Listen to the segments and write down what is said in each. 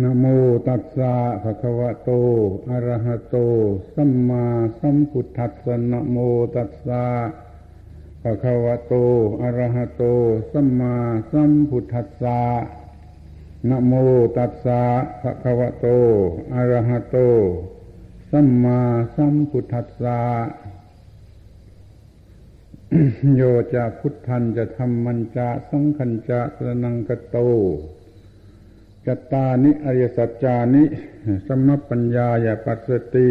นะโมตัสสะภะคะวะโต อะระหะโต สัมมาสัมพุทธัสสะนะโมตัสสะภะคะวะโต อะระหะโต สัมมาสัมพุทธัสสะนะโมตัสสะภะคะวะโต อะระหะโต สัมมาสัมพุทธัสสะโยจะพุทธันจะธรรมันจะสังขันจะสนังกโต จตานิอริยสัจจานิสมปัญญาอย่าปัสสติ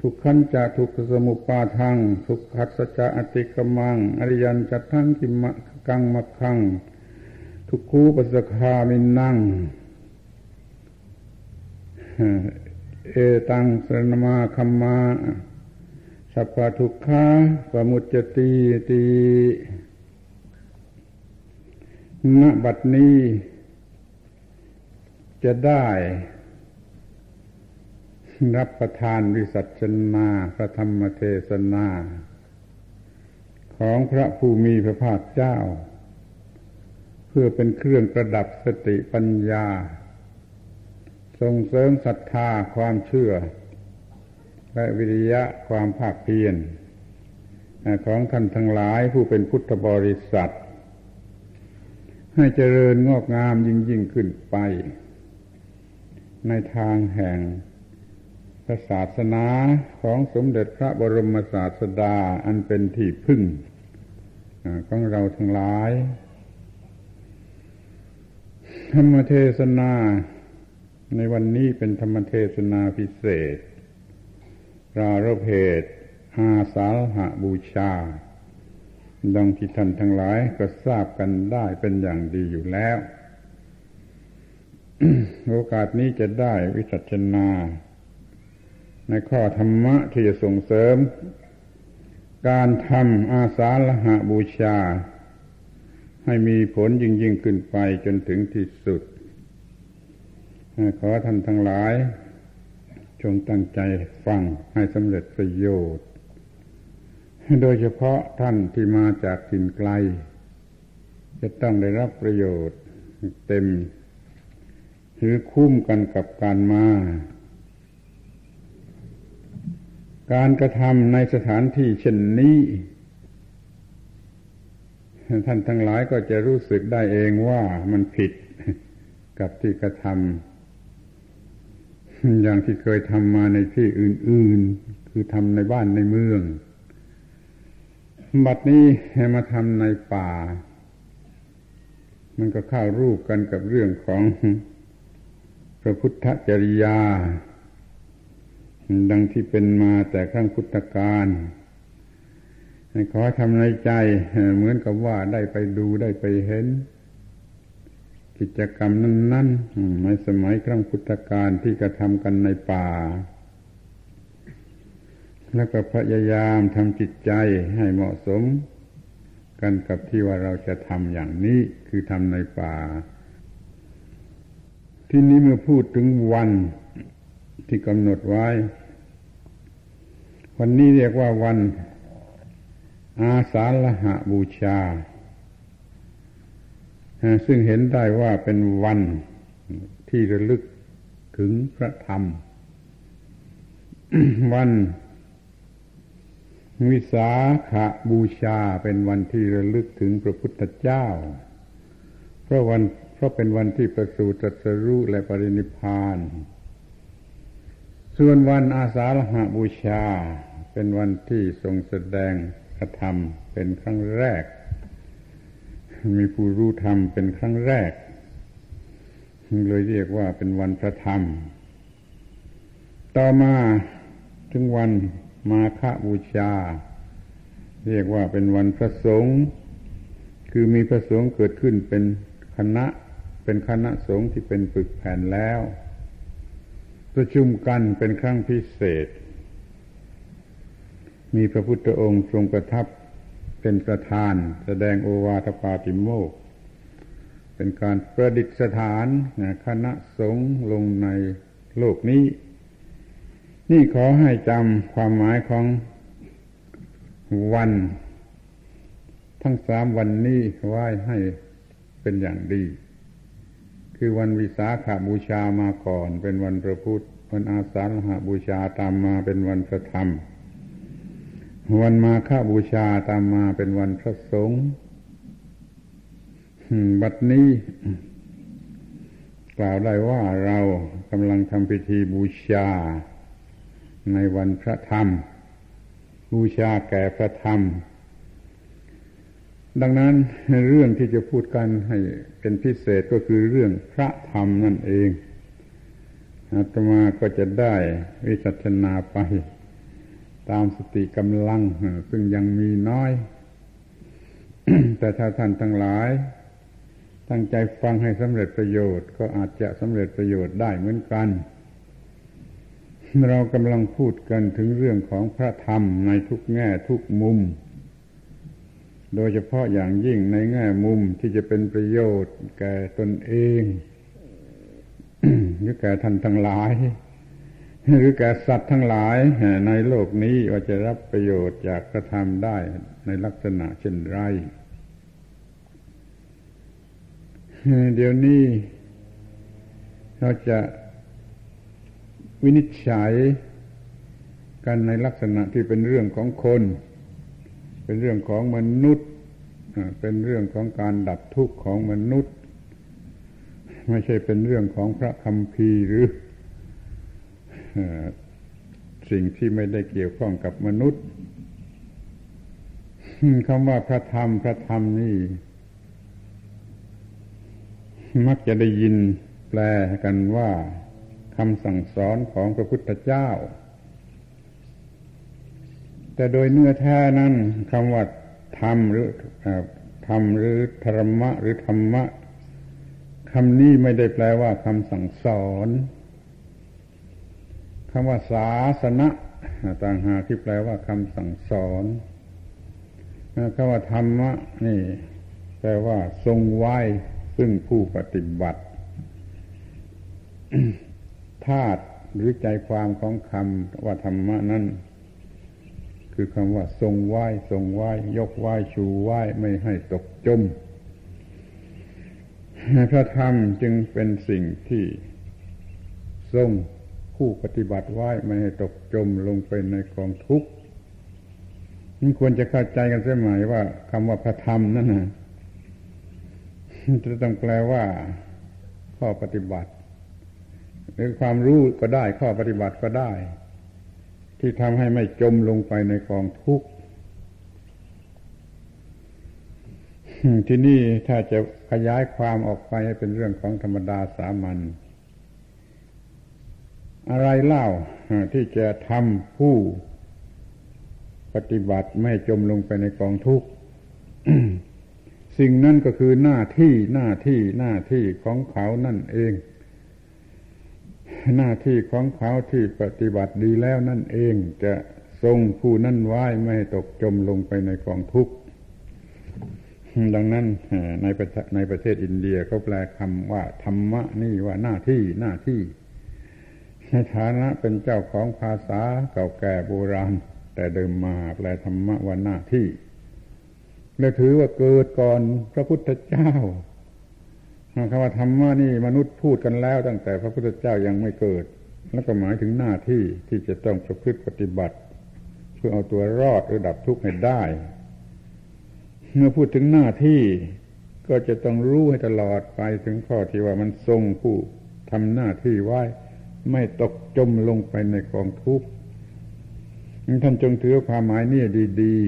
ทุกขันจะทุกสมุปาทังทุกขัสจะอติกมัง อริยันจะทั้งกิมะกังมัคัง ทุกคูปัสคามินังเอตังสรณมาคัมมาสัพพทุกขาปมุจจติตีณบัดนี้ จะได้รับประทานวิสัชนาพระธรรมเทศนา ของพระผู้มีพระภาคเจ้า เพื่อเป็นเครื่องประดับสติปัญญา ส่งเสริมศรัทธาความเชื่อ และวิริยะความภาคเพียรของท่านทั้งหลายผู้เป็นพุทธบริษัท ให้เจริญงอกงามยิ่งยิ่งขึ้นไป ในทางแห่งพระศาสนาของสมเด็จพระบรมศาสดาอันเป็นที่พึ่งของเราทั้งหลาย ธรรมเทศนาในวันนี้เป็นธรรมเทศนาพิเศษรารเพศอาสาหะบูชา ดังที่ท่านทั้งหลายก็ทราบกันได้เป็นอย่างดีอยู่แล้ว โอกาสนี้จะได้วิจัชนา ในข้อธรรมะที่จะส่งเสริม การทำอาสาละหะบูชา ให้มีผลยิ่งยิ่งขึ้นไปจนถึงที่สุด ขอท่านทั้งหลาย จงตั้งใจฟังให้สำเร็จประโยชน์ โดยเฉพาะท่านที่มาจากถิ่นไกล จะต้องได้รับประโยชน์เต็ม หรือคุ้มกันกับการมา การกระทำในสถานที่เช่นนี้ ท่านทั้งหลายก็จะรู้สึกได้เองว่ามันผิดกับที่กระทำอย่างที่เคยทำมาในที่อื่น ๆ คือทำในบ้านในเมือง บัดนี้ให้มาทำในป่า มันก็เข้ารูปกันกับเรื่องของ พระพุทธจริยา ดังที่เป็นมาแต่ครั้งพุทธกาลขอทำในใจเหมือนกับว่าได้ไปดูได้ไปเห็น กิจกรรมนั้นๆในสมัยครั้งพุทธกาลที่กระทำกันในป่า แล้วก็พยายามทำจิตใจให้เหมาะสมกันกับที่ว่าเราจะทำอย่างนี้คือทำในป่า ที่นี้เมื่อพูดถึงวันที่กำหนดไว้ วันนี้เรียกว่าวัน อาสาฬหะบูชา ซึ่งเห็นได้ว่าเป็นวันที่ระลึกถึงพระธรรม วันวิสาขาบูชาเป็นวันที่ระลึกถึงพระพุทธเจ้า เพราะวัน ราะเป็นวันที่ประสูติตรัสรู้และปรินิพาน ส่วนวันอาสาฬหาบูชา เป็นวันที่ทรงแสดงพระธรรมเป็นครั้งแรก มีผู้รู้ธรรมเป็นครั้งแรก เลยเรียกว่าเป็นวันพระธรรม ต่อมาถึงวันมาฆบูชา เรียกว่าเป็นวันพระสงฆ์คือมีพระสงฆ์เกิดขึ้นเป็นคณะ เป็นคณะสงฆ์ที่เป็นปึกแผ่นแล้ว ประชุมกันเป็นครั้งพิเศษ มีพระพุทธองค์ทรงประทับเป็นประธาน แสดงโอวาทปาติโมก เป็นการประดิษฐานคณะสงฆ์ลงในโลกนี้ นี่ขอให้จำความหมายของวัน ทั้งสามวันนี้ไว้ให้เป็นอย่างดี คือวันวิสาขาบูชามาก่อน เป็นวันพระพุทธ วันอาสาฬหาบูชาตามมาเป็นวันพระธรรม วันมาฆบูชาตามมาเป็นวันพระสงฆ์บัดนี้ กล่าวได้ว่าเรากำลังทำพิธีบูชา ในวันพระธรรม บูชาแก่พระธรรม ดังนั้นเรื่องที่จะพูดกันให้เป็นพิเศษก็คือเรื่องพระธรรมนั่นเองอาตมาก็จะได้วิจัชนาไป ตามสติกำลัง ซึ่งยังมีน้อย แต่ถ้าท่านทั้งหลาย ตั้งใจฟังให้สำเร็จประโยชน์ ก็อาจจะสำเร็จประโยชน์ได้เหมือนกัน เรากำลังพูดกันถึงเรื่องของพระธรรมในทุกแง่ทุกมุม โดยเฉพาะอย่างยิ่งในแง่มุมที่จะเป็นประโยชน์แก่ตนเองหรือแก่ท่านทั้งหลาย หรือแก่สัตว์ทั้งหลายในโลกนี้ว่าจะรับประโยชน์จากกระทำได้ในลักษณะเช่นไร เดี๋ยวนี้เราจะวินิจฉัยกันในลักษณะที่เป็นเรื่องของคน เป็นเรื่องของมนุษย์เป็นเรื่องของการดับทุกข์ของมนุษย์ ไม่ใช่เป็นเรื่องของพระคำพีร์หรือสิ่งที่ไม่ได้เกี่ยวข้องกับมนุษย์คำว่าพระธรรมพระธรรมนี่ มักจะได้ยินแปลกันว่าคำสั่งสอนของพระพุทธเจ้า แต่โดยเนื้อแท้นั้นคำว่าธรรมหรือธรรมหรือธรรมะหรือธรรมะคำนี้ไม่ได้แปลว่าคำสั่งสอนคำว่าศาสนะต่างหากที่แปลว่าคำสั่งสอนคำว่าธรรมะนี่ แปลว่า ทรงไว้ซึ่งผู้ปฏิบัติธาตุหรือใจความของคำว่าธรรมะนั้น คือคำว่าทรงไหว้ทรงไหว้ยกไหว้ชูไหว้ไม่ให้ตกจมพระธรรมจึงเป็นสิ่งที่ทรงผู้ปฏิบัติไหว้ไม่ให้ตกจมลงไปในกองทุกข์นี่ควรจะเข้าใจกันเสียไหมว่าคำว่าพระธรรมนั่นนะจะต้องแปลว่า ข้อปฏิบัติ หรือความรู้ก็ได้ข้อปฏิบัติก็ได้ ที่ทำให้ไม่จมลงไปในกองทุกข์ที่นี่ถ้าจะขยายความออกไปให้เป็นเรื่องของธรรมดาสามัญอะไรเล่าที่จะทำผู้ปฏิบัติไม่จมลงไปในกองทุกข์สิ่งนั้นก็คือหน้าที่หน้าที่หน้าที่ของเขานั่นเอง หน้าที่ของเขาที่ปฏิบัติดีแล้วนั่นเองจะทรงผู้นั่นไว้ไม่ตกจมลงไปในกองทุกข์ดังนั้นในประในประเทศอินเดียเขาแปลคำว่าธรรมะนี่ว่าหน้าที่หน้าที่ ในฐานะเป็นเจ้าของภาษาเก่าแก่โบราณ แต่เดิมมาแปลธรรมะว่าหน้าที่และถือว่าเกิดก่อนพระพุทธเจ้า คำว่าธรรมะนี่มนุษย์พูดกันแล้ว ตั้งแต่พระพุทธเจ้ายังไม่เกิด แล้วก็หมายถึงหน้าที่ที่จะต้องประพฤติปฏิบัติ เพื่อเอาตัวรอดหรือดับทุกข์ให้ได้ เมื่อพูดถึงหน้าที่ก็จะต้องรู้ให้ตลอดไปถึงข้อที่ว่ามันทรงผู้ทำหน้าที่ไว้ ไม่ตกจมลงไปในกองทุกข์ท่านจงถือความหมายนี่ดี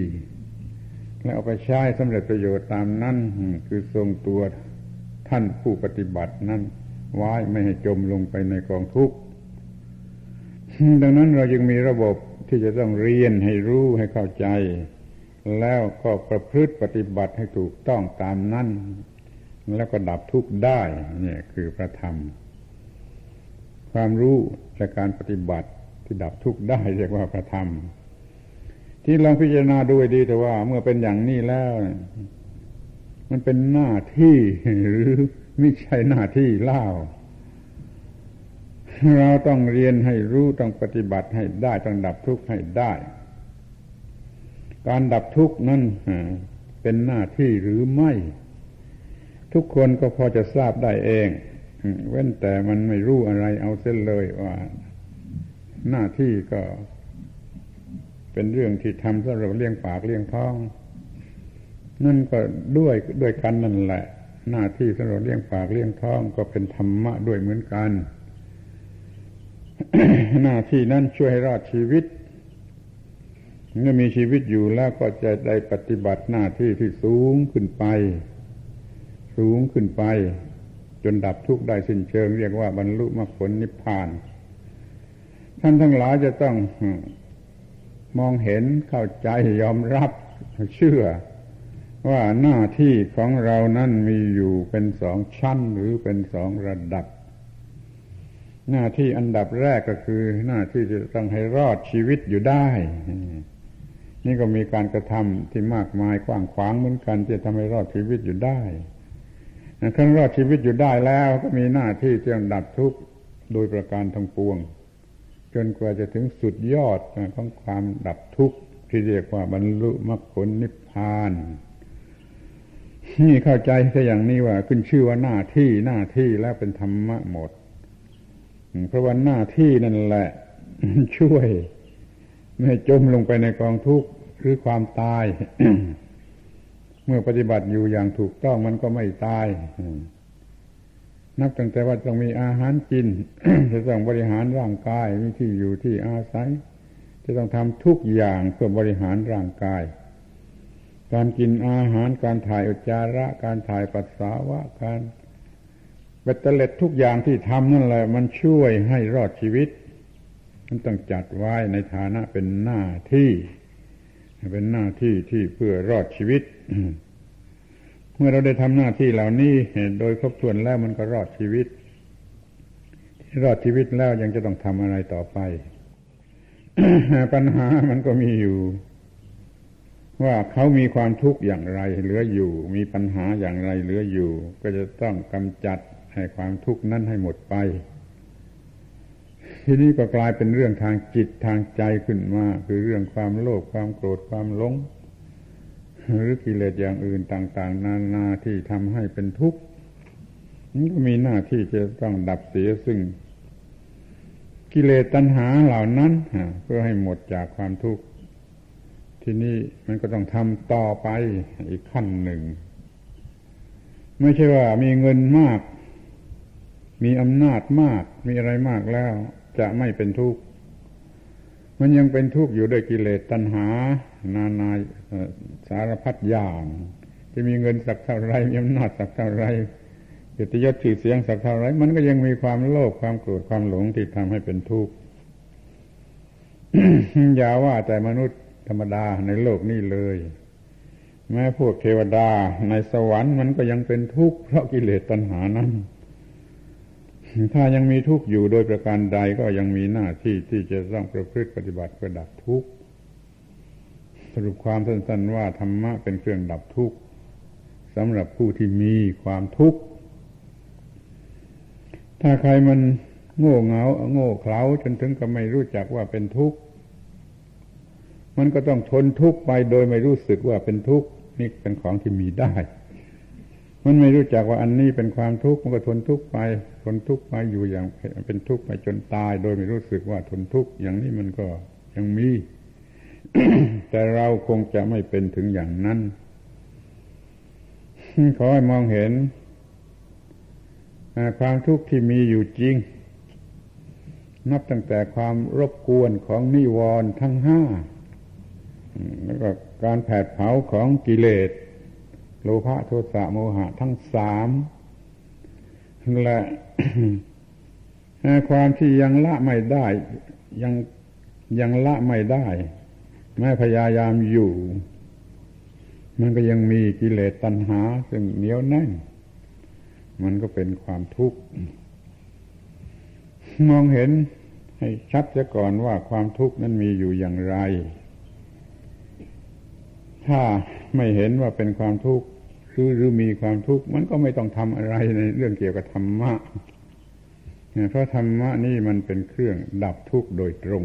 ๆ แล้วเอาไปใช้สำเร็จประโยชน์ตามนั้นคือทรงตัวท ท่านผู้ปฏิบัตินั้นไว้ไม่ให้จมลงไปในกองทุกข์ดังนั้นเรายังมีระบบที่จะต้องเรียนให้รู้ให้เข้าใจ แล้วก็ประพฤติปฏิบัติให้ถูกต้องตามนั้น แล้วก็ดับทุกข์ได้เนี่ยคือพระธรรม ความรู้และการปฏิบัติที่ดับทุกข์ได้เรียกว่าพระธรรม ที่ลองพิจารณาดูดีแต่ว่าเมื่อเป็นอย่างนี้แล้ว มันเป็นหน้าที่หรือไม่ใช่หน้าที่เล่า เราต้องเรียนให้รู้ต้องปฏิบัติให้ได้ต้องดับทุกข์ให้ได้ การดับทุกข์นั้นเป็นหน้าที่หรือไม่ ทุกคนก็พอจะทราบได้เอง เว้นแต่มันไม่รู้อะไรเอาเส้นเลยว่า หน้าที่ก็เป็นเรื่องที่ทำสำหรับเลี้ยงปากเลี้ยงท้อง นั่นก็ด้วยด้วยกันนั่นแหละ หน้าที่สำหรับเลี้ยงปากเลี้ยงท้องก็เป็นธรรมะด้วยเหมือนกัน หน้าที่นั้นช่วยให้รอดชีวิตเมื่อมีชีวิตอยู่แล้วก็จะได้ปฏิบัติหน้าที่ที่สูงขึ้นไป สูงขึ้นไป จนดับทุกข์ได้สิ้นเชิง เรียกว่าบรรลุมรรคผลนิพพาน ท่านทั้งหลายจะต้องมองเห็นเข้าใจยอมรับเชื่อ ว่าหน้าที่ของเรานั้นมีอยู่เป็นสองชั้นหรือเป็นสองระดับ หน้าที่อันดับแรกก็คือ หน้าที่จะต้องให้รอดชีวิตอยู่ได้ นี่ก็มีการกระทำที่มากมายกว้างขวางเหมือนกันที่ทำให้รอดชีวิตอยู่ได้ครั้นรอดชีวิตอยู่ได้แล้วก็มีหน้าที่ที่จะดับทุกข์โดยประการทั้งปวง จนกว่าจะถึงสุดยอดของความดับทุกข์ที่เรียกว่าบรรลุมรรคผลนิพพาน นี่เข้าใจแค่อย่างนี้ว่า ขึ้นชื่อว่าหน้าที่หน้าที่แล้วเป็นธรรมะหมด เพราะว่าหน้าที่นั่นแหละ ช่วย ไม่จมลงไปในกองทุกข์หรือความตาย เมื่อปฏิบัติอยู่อย่างถูกต้องมันก็ไม่ตายนับตั้งแต่ว่าต้องมีอาหารกิน จะต้องบริหารร่างกายมีที่อยู่ที่อาศัย จะต้องทำทุกอย่างเพื่อบริหารร่างกาย การกินอาหารการถ่ายอุจจาระ การถ่ายปัสสาวะการเบ็ดเตล็ดทุกอย่างที่ทำนั่นแหละ มันช่วยให้รอดชีวิต มันต้องจัดไว้ในฐานะเป็นหน้าที่ เป็นหน้าที่ที่เพื่อรอดชีวิต เมื่อเราได้ทำหน้าที่เหล่านี้โดยครบถ้วนแล้วมันก็รอดชีวิต ที่รอดชีวิตแล้วยังจะต้องทำอะไรต่อไป ปัญหามันก็มีอยู่ ว่าเขามีความทุกข์อย่างไรเหลืออยู่ มีปัญหาอย่างไรเหลืออยู่ ก็จะต้องกำจัดให้ความทุกข์นั้นให้หมดไป ทีนี้ก็กลายเป็นเรื่องทางจิตทางใจขึ้นมา คือเรื่องความโลภความโกรธความหลงหรือกิเลสอย่างอื่นต่าง ๆ นานาที่ทำให้เป็นทุกข์นี่ก็มีหน้าที่จะต้องดับเสียซึ่ง กิเลสตัณหาเหล่านั้นเพื่อให้หมดจากความทุกข์ ทีนี้มันก็ต้องทำต่อไปอีกขั้นหนึ่ง ไม่ใช่ว่ามีเงินมาก มีอำนาจมาก มีอะไรมากแล้ว จะไม่เป็นทุกข์ มันยังเป็นทุกข์อยู่ด้วยกิเลสตัณหา นานาสารพัดอย่างจะมีเงินสักเท่าไรมีอำนาจสักเท่าไรเกียรติยศชื่อเสียงสักเท่าไรมันก็ยังมีความโลภความโกรธความหลงที่ทำให้เป็นทุกข์อย่าว่าแต่มนุษย์ ธรรมดาในโลกนี้เลย แม้พวกเทวดาในสวรรค์มันก็ยังเป็นทุกข์เพราะกิเลสตัณหานั้น ถ้ายังมีทุกข์อยู่โดยประการใดก็ยังมีหน้าที่ที่จะต้องประพฤติปฏิบัติเพื่อดับทุกข์สรุปความสั้นๆว่าธรรมะเป็นเครื่องดับทุกข์สำหรับผู้ที่มีความทุกข์ ถ้าใครมันโง่เงาโง่เขลาจนถึงกับไม่รู้จักว่าเป็นทุกข์ มันก็ต้องทนทุกข์ไปโดยไม่รู้สึกว่าเป็นทุกข์นี่เป็นของที่มีได้ มันไม่รู้จักว่าอันนี้เป็นความทุกข์มันก็ทนทุกข์ไป ทนทุกข์ไปอยู่อย่างเป็นทุกข์ไปจนตาย โดยไม่รู้สึกว่าทนทุกข์อย่างนี้มันก็ยังมี แต่เราคงจะไม่เป็นถึงอย่างนั้นขอให้มองเห็นความทุกข์ที่มีอยู่จริง นับตั้งแต่ความรบกวนของนิวรณ์ทั้งห้า แล้วก็การแผดเผาของกิเลสโลภะโทสะโมหะทั้งสามและความที่ยังละไม่ได้ ยังยังละไม่ได้ แม้พยายามอยู่ มันก็ยังมีกิเลสตัณหา ซึ่งเหนียวแน่น มันก็เป็นความทุกข์ มองเห็นให้ชัดเสียก่อนว่าความทุกข์นั้นมีอยู่อย่างไร ถ้าไม่เห็นว่าเป็นความทุกข์คือหรือมีความทุกข์มันก็ไม่ต้องทำอะไรในเรื่องเกี่ยวกับธรรมะเพราะธรรมะนี่มันเป็นเครื่องดับทุกข์โดยตรง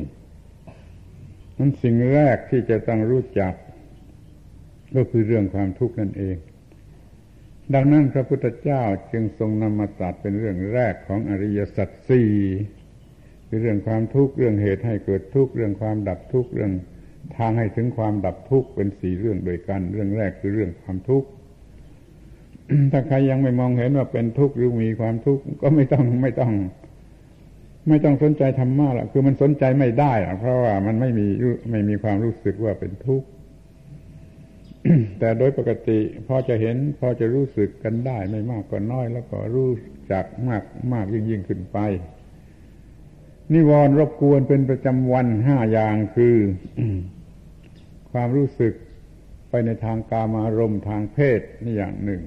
นั้นสิ่งแรกที่จะต้องรู้จัก ก็คือเรื่องความทุกข์นั่นเอง ดังนั้นพระพุทธเจ้าจึงทรงนำมาตรัสเป็นเรื่องแรกของอริยสัจสี่คือเรื่องความทุกข์เรื่องเหตุให้เกิดทุกข์เรื่องความดับทุกข์เรื่อง ทางให้ถึงความดับทุกข์เป็นสี่เรื่องโดยกัน เรื่องแรกคือเรื่องความทุกข์ถ้าใครยังไม่มองเห็นว่าเป็นทุกข์หรือมีความทุกข์ก็ไม่ต้องไม่ต้อง ไม่ต้องสนใจธรรมะละคือมันสนใจไม่ได้เพราะว่ามันไม่มีไม่มีความรู้สึกว่าเป็นทุกข์แต่โดยปกติพอจะเห็นพอจะรู้สึกกันได้ไม่มากก็น้อย แล้วก็รู้จักมากมากยิ่งยิ่งขึ้นไป นิวรณ์รบกวนเป็นประจำวันห้าอย่างคือ ความรู้สึกไปในทางกามารมณ์ทางเพศนี่อย่างหนึ่ง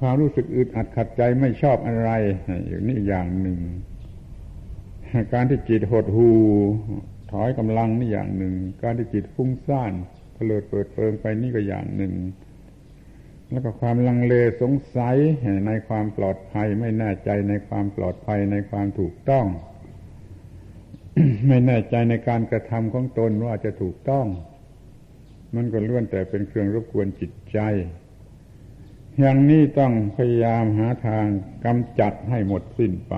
ความรู้สึกอึดอัดขัดใจไม่ชอบอะไรอยู่นี่อย่างหนึ่ง การที่จิตหดหูถอยกำลังนี่อย่างหนึ่ง การที่จิตฟุ้งซ่านเลิดเปิดเปิงไปนี่ก็อย่างหนึ่ง แล้วก็ความลังเลสงสัยในความปลอดภัยไม่แน่ใจในความปลอดภัยในความถูกต้อง ไม่แน่ใจในการกระทำของตนว่าจะถูกต้อง มันก็ล้วนแต่เป็นเครื่องรบกวนจิตใจ อย่างนี้ต้องพยายามหาทางกำจัดให้หมดสิ้นไป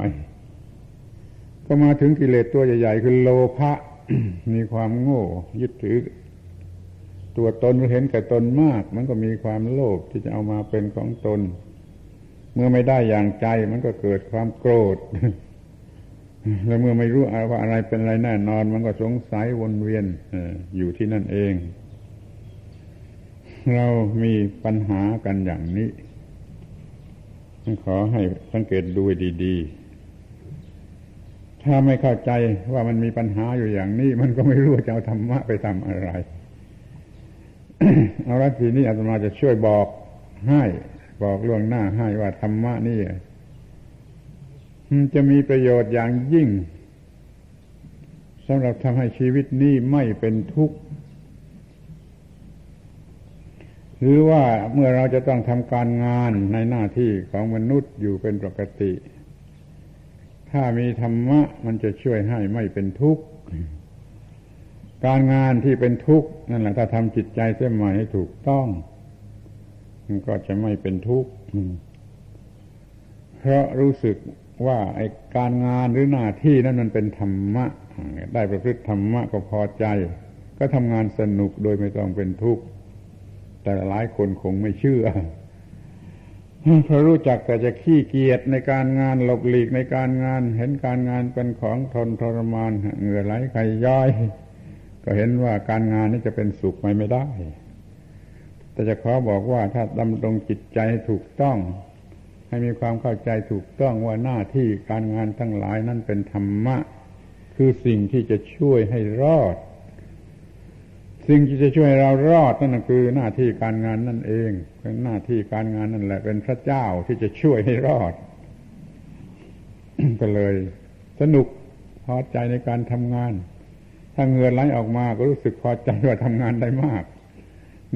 ก็มาถึงกิเลสตัวใหญ่ๆคือโลภะมีความโง่ ยึดถือ ตัวตนเห็นแก่ตนมาก มันก็มีความโลภที่จะเอามาเป็นของตน เมื่อไม่ได้อย่างใจมันก็เกิดความโกรธ แล้วเมื่อไม่รู้ว่าอะไรเป็นอะไรแน่นอน มันก็สงสัยวนเวียนอยู่ที่นั่นเอง เรามีปัญหากันอย่างนี้ขอให้สังเกตดูดีๆ ถ้าไม่เข้าใจว่ามันมีปัญหาอยู่อย่างนี้ มันก็ไม่รู้จะเอาธรรมะไปทำอะไร เอาละทีนี้อาตมาจะช่วยบอกให้ บอกล่วงหน้าให้ว่าธรรมะนี่ จะมีประโยชน์อย่างยิ่งสำหรับทำให้ชีวิตนี้ไม่เป็นทุกข์ หรือว่าเมื่อเราจะต้องทำการงานในหน้าที่ของมนุษย์อยู่เป็นปกติ ถ้ามีธรรมะมันจะช่วยให้ไม่เป็นทุกข์ การงานที่เป็นทุกข์นั่นแหละถ้าทำจิตใจเสียใหม่ให้ถูกต้อง มันก็จะไม่เป็นทุกข์ เพราะรู้สึก ว่าไอ้การงานหรือหน้าที่นั้นมันเป็นธรรมะ ได้ประพฤติธรรมะก็พอใจ ก็ทำงานสนุกโดยไม่ต้องเป็นทุกข์ แต่หลายคนคงไม่เชื่อเพราะรู้จักแต่จะขี้เกียจในการงานหลบหลีกในการงาน เห็นการงานเป็นของทนทรมานเหงื่อไหลใครย้อย ก็เห็นว่าการงานนี้จะเป็นสุขไม่ไม่ได้ แต่จะขอบอกว่าถ้าดำรงจิตใจถูกต้อง ให้มีความเข้าใจถูกต้องว่าหน้าที่การงานทั้งหลายนั้นเป็นธรรมะ คือสิ่งที่จะช่วยให้รอด สิ่งที่จะช่วยเรารอดนั่นคือหน้าที่การงานนั่นเองเป็นหน้าที่การงานนั่นแหละ เป็นพระเจ้าที่จะช่วยให้รอด ก็เลย สนุกพอใจในการทำงาน ถ้าเหงื่อไหลออกมาก็รู้สึกพอใจว่าทำงานได้มาก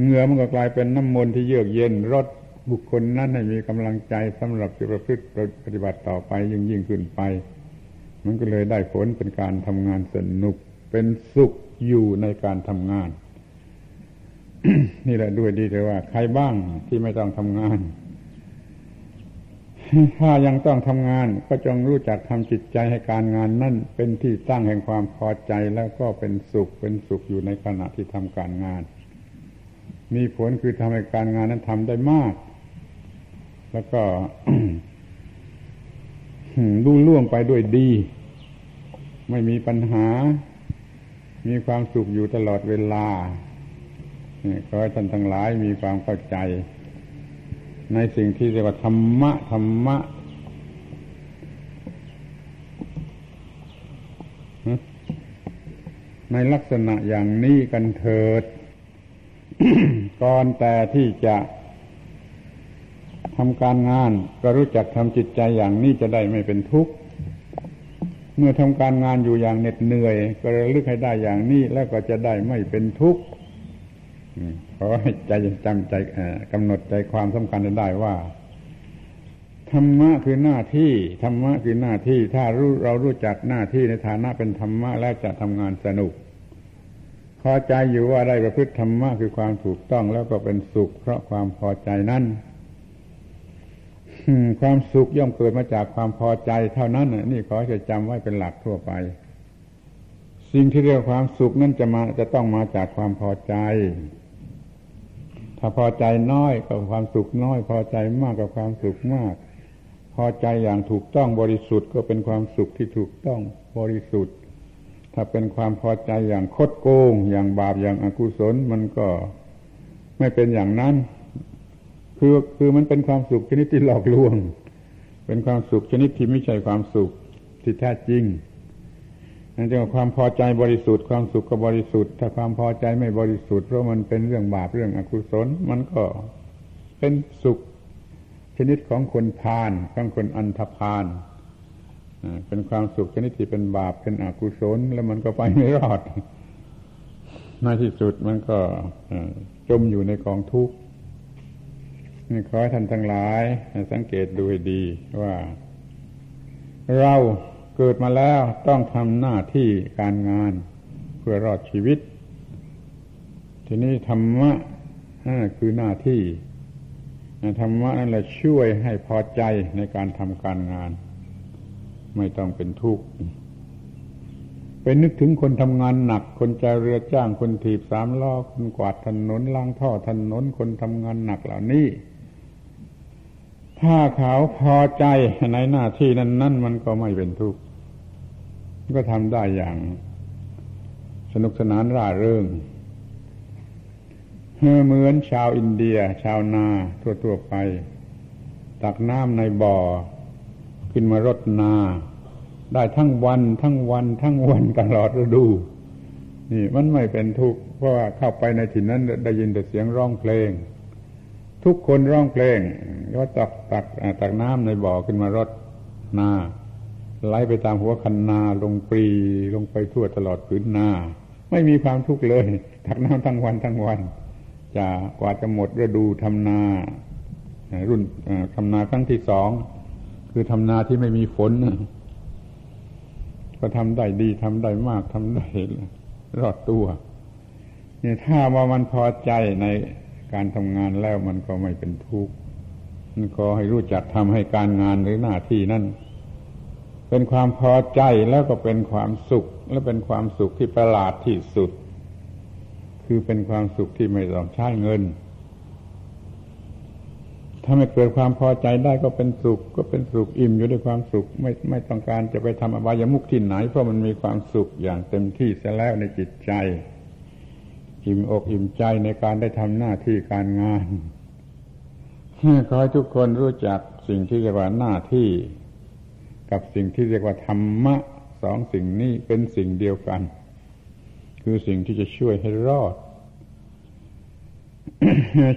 เหงื่อมันก็กลายเป็นน้ำมนต์ที่เยือกเย็นรด บุคคลนั้นให้มีกำลังใจสำหรับจะประพฤติปฏิบัติต่อไปยิ่งยิ่งขึ้นไป มันก็เลยได้ผลเป็นการทำงานสนุกเป็นสุขอยู่ในการทำงาน นี่แหละด้วยดีเลยว่า ใครบ้างที่ไม่ต้องทำงาน ถ้ายังต้องทำงาน ก็จงรู้จักทำจิตใจให้การงานนั่นเป็นที่ตั้งแห่งความพอใจแล้วก็เป็นสุขเป็นสุขอยู่ในขณะที่ทำการงาน มีผลคือทำให้การงานนั้นทำได้มาก แล้วก็รุ่ล่วงไปด้วยดี ไม่มีปัญหา มีความสุขอยู่ตลอดเวลาขอให้ท่านทั้งหลายมีความเข้าใจ ในสิ่งที่เรียกว่าธรรมะธรรมะในลักษณะอย่างนี้กันเถิด ก่อนแต่ที่จะ ทำการงานก็รู้จักทำจิตใจอย่างนี้จะได้ไม่เป็นทุกข์ เมื่อทำการงานอยู่อย่างเหน็ดเหนื่อย ก็ระลึกให้ได้อย่างนี้แล้วก็จะได้ไม่เป็นทุกข์ขอให้ใจจำใจกำหนดใจความสำคัญได้ว่าธรรมะคือหน้าที่ธรรมะคือหน้าที่ ถ้ารู้เรารู้จักหน้าที่ในฐานะเป็นธรรมะแล้วจะทำงานสนุกพอใจอยู่ว่าได้ประพฤติธรรมะคือความถูกต้องแล้วก็เป็นสุข เพราะความพอใจนั้น ความสุขย่อมเกิดมาจากความพอใจเท่านั้นนี่ขอจะจำไว้เป็นหลักทั่วไป สิ่งที่เรียกความสุขนั้นจะมาจะต้องมาจากความพอใจ ถ้าพอใจน้อยก็ความสุขน้อย พอใจมากกับความสุขมาก พอใจอย่างถูกต้องบริสุทธิ์ก็เป็นความสุขที่ถูกต้องบริสุทธิ์ ถ้าเป็นความพอใจอย่างคดโกง อย่างบาปอย่างอากุศลมันก็ไม่เป็นอย่างนั้น คือคือมันเป็นความสุขชนิดที่หลอกลวง เป็นความสุขชนิดที่ไม่ใช่ความสุขที่แท้จริงนั่นจึงความพอใจบริสุทธิ์ความสุขก็บริสุทธิ์ ถ้าความพอใจไม่บริสุทธิ์เพราะมันเป็นเรื่องบาปเรื่องอกุศล มันก็เป็นสุขชนิดของคนพาลของคนอันธพาลเป็นความสุขชนิดที่เป็นบาปเป็นอกุศล แล้วมันก็ไปไม่รอดในที่สุดมันก็จมอยู่ในกองทุกข์ ขอให้ท่านทั้งหลายสังเกตดูให้ดีว่า เราเกิดมาแล้วต้องทำหน้าที่การงานเพื่อรอดชีวิต ทีนี้ธรรมะคือหน้าที่ธรรมะนั่นแหละช่วยให้พอใจในการทำการงาน ไม่ต้องเป็นทุกข์เป็นนึกถึงคนทำงานหนัก คนใจเรือจ้างคนถีบสามล้อคนกวาดถนนล้างท่อถนนคนทำงานหนักเหล่านี้ ถ้าเขาพอใจในหน้าที่นั้นนั่นมันก็ไม่เป็นทุกข์ก็ทำได้อย่าง สนุกสนานร่าเริงเหมือนชาวอินเดีย ชาวนาทั่วๆไป ตักน้ำในบ่อ ขึ้นมารดนา ได้ทั้งวัน ทั้งวัน ทั้งวันตลอดฤดู นี่มันไม่เป็นทุกข์เพราะว่าเข้าไปในถิ่นนั้นได้ยินแต่เสียงร้องเพลง ทุกคนร้องเพลงก็ตักตักตักน้ำในบ่อขึ้นมารดนาไหลไปตามหัวคันนาลงปรีลงไปทั่วตลอดผืนนา ไม่มีความทุกข์เลย ตักน้ำทั้งวันทั้งวันจะกว่าจะหมดฤดูทำนา รุ่นทำนาครั้งที่สอง คือทำนาที่ไม่มีฝนก็ทำได้ดีทำได้มากทำได้รอดตัวเนี่ยถ้าว่ามันพอใจใน การทำงานแล้วมันก็ไม่เป็นทุกข์มันขอให้รู้จักทำให้การงานหรือหน้าที่นั่นเป็นความพอใจแล้วก็เป็นความสุข และเป็นความสุขที่ประหลาดที่สุด คือเป็นความสุขที่ไม่ต้องใช้เงิน ถ้าไม่เกิดความพอใจได้ก็เป็นสุข ก็เป็นสุขอิ่มอยู่ด้วยความสุข ไม่ไม่ต้องการจะไปทำอบายามุขที่ไหน เพราะมันมีความสุขอย่างเต็มที่เสียแล้วในจิตใจ อิ่มอกอิ่มใจในการได้ทำหน้าที่การงานขอให้ทุกคนรู้จักสิ่งที่เรียกว่าหน้าที่ กับสิ่งที่เรียกว่าธรรมะสองสิ่งนี้เป็นสิ่งเดียวกัน คือสิ่งที่จะช่วยให้รอด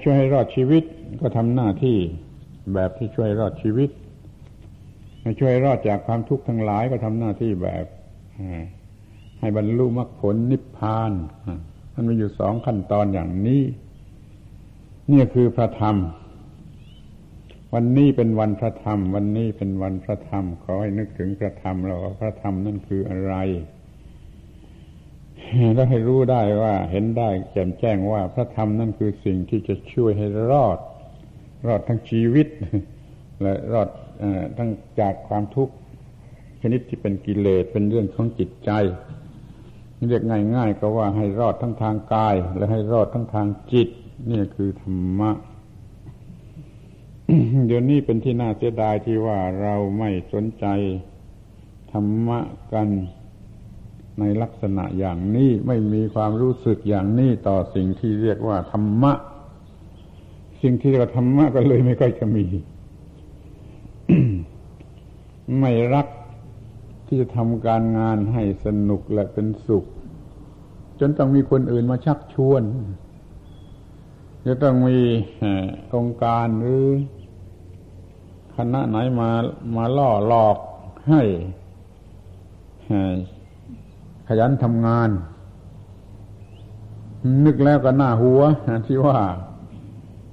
ช่วยให้รอดชีวิตก็ทำหน้าที่แบบที่ช่วยรอดชีวิตช่วยรอดจากความทุกข์ทั้งหลายก็ทำหน้าที่แบบให้บรรลุมรรคผลนิพพาน มันมีอยู่สองขั้นตอนอย่างนี้ นี่คือพระธรรม วันนี้เป็นวันพระธรรม วันนี้เป็นวันพระธรรม ขอให้นึกถึงพระธรรมแล้วว่าพระธรรมนั่นคืออะไรแล้วให้รู้ได้ว่า เห็นได้แจ่มแจ้งว่าพระธรรมนั่นคือสิ่งที่จะช่วยให้รอด รอดทั้งชีวิต และรอดทั้งจากความทุกข์ชนิดที่เป็นกิเลสเป็นเรื่องของจิตใจ เรียกง่าย ๆ ก็ว่าให้รอดทั้งทางกาย และให้รอดทั้งทางจิต นี่คือธรรมะเดี๋ยวนี้เป็นที่น่าเสียดายที่ว่าเราไม่สนใจธรรมะกันในลักษณะอย่างนี้ไม่มีความรู้สึกอย่างนี้ต่อสิ่งที่เรียกว่าธรรมะ สิ่งที่เรียกว่าธรรมะก็เลยไม่ค่อยจะมี ไม่รัก ที่จะทำการงานให้สนุกและเป็นสุข จนต้องมีคนอื่นมาชักชวน จะต้องมีองค์การหรือคณะไหนมามาล่อหลอกให้ขยันทำงาน นึกแล้วก็หน้าหัวที่ว่า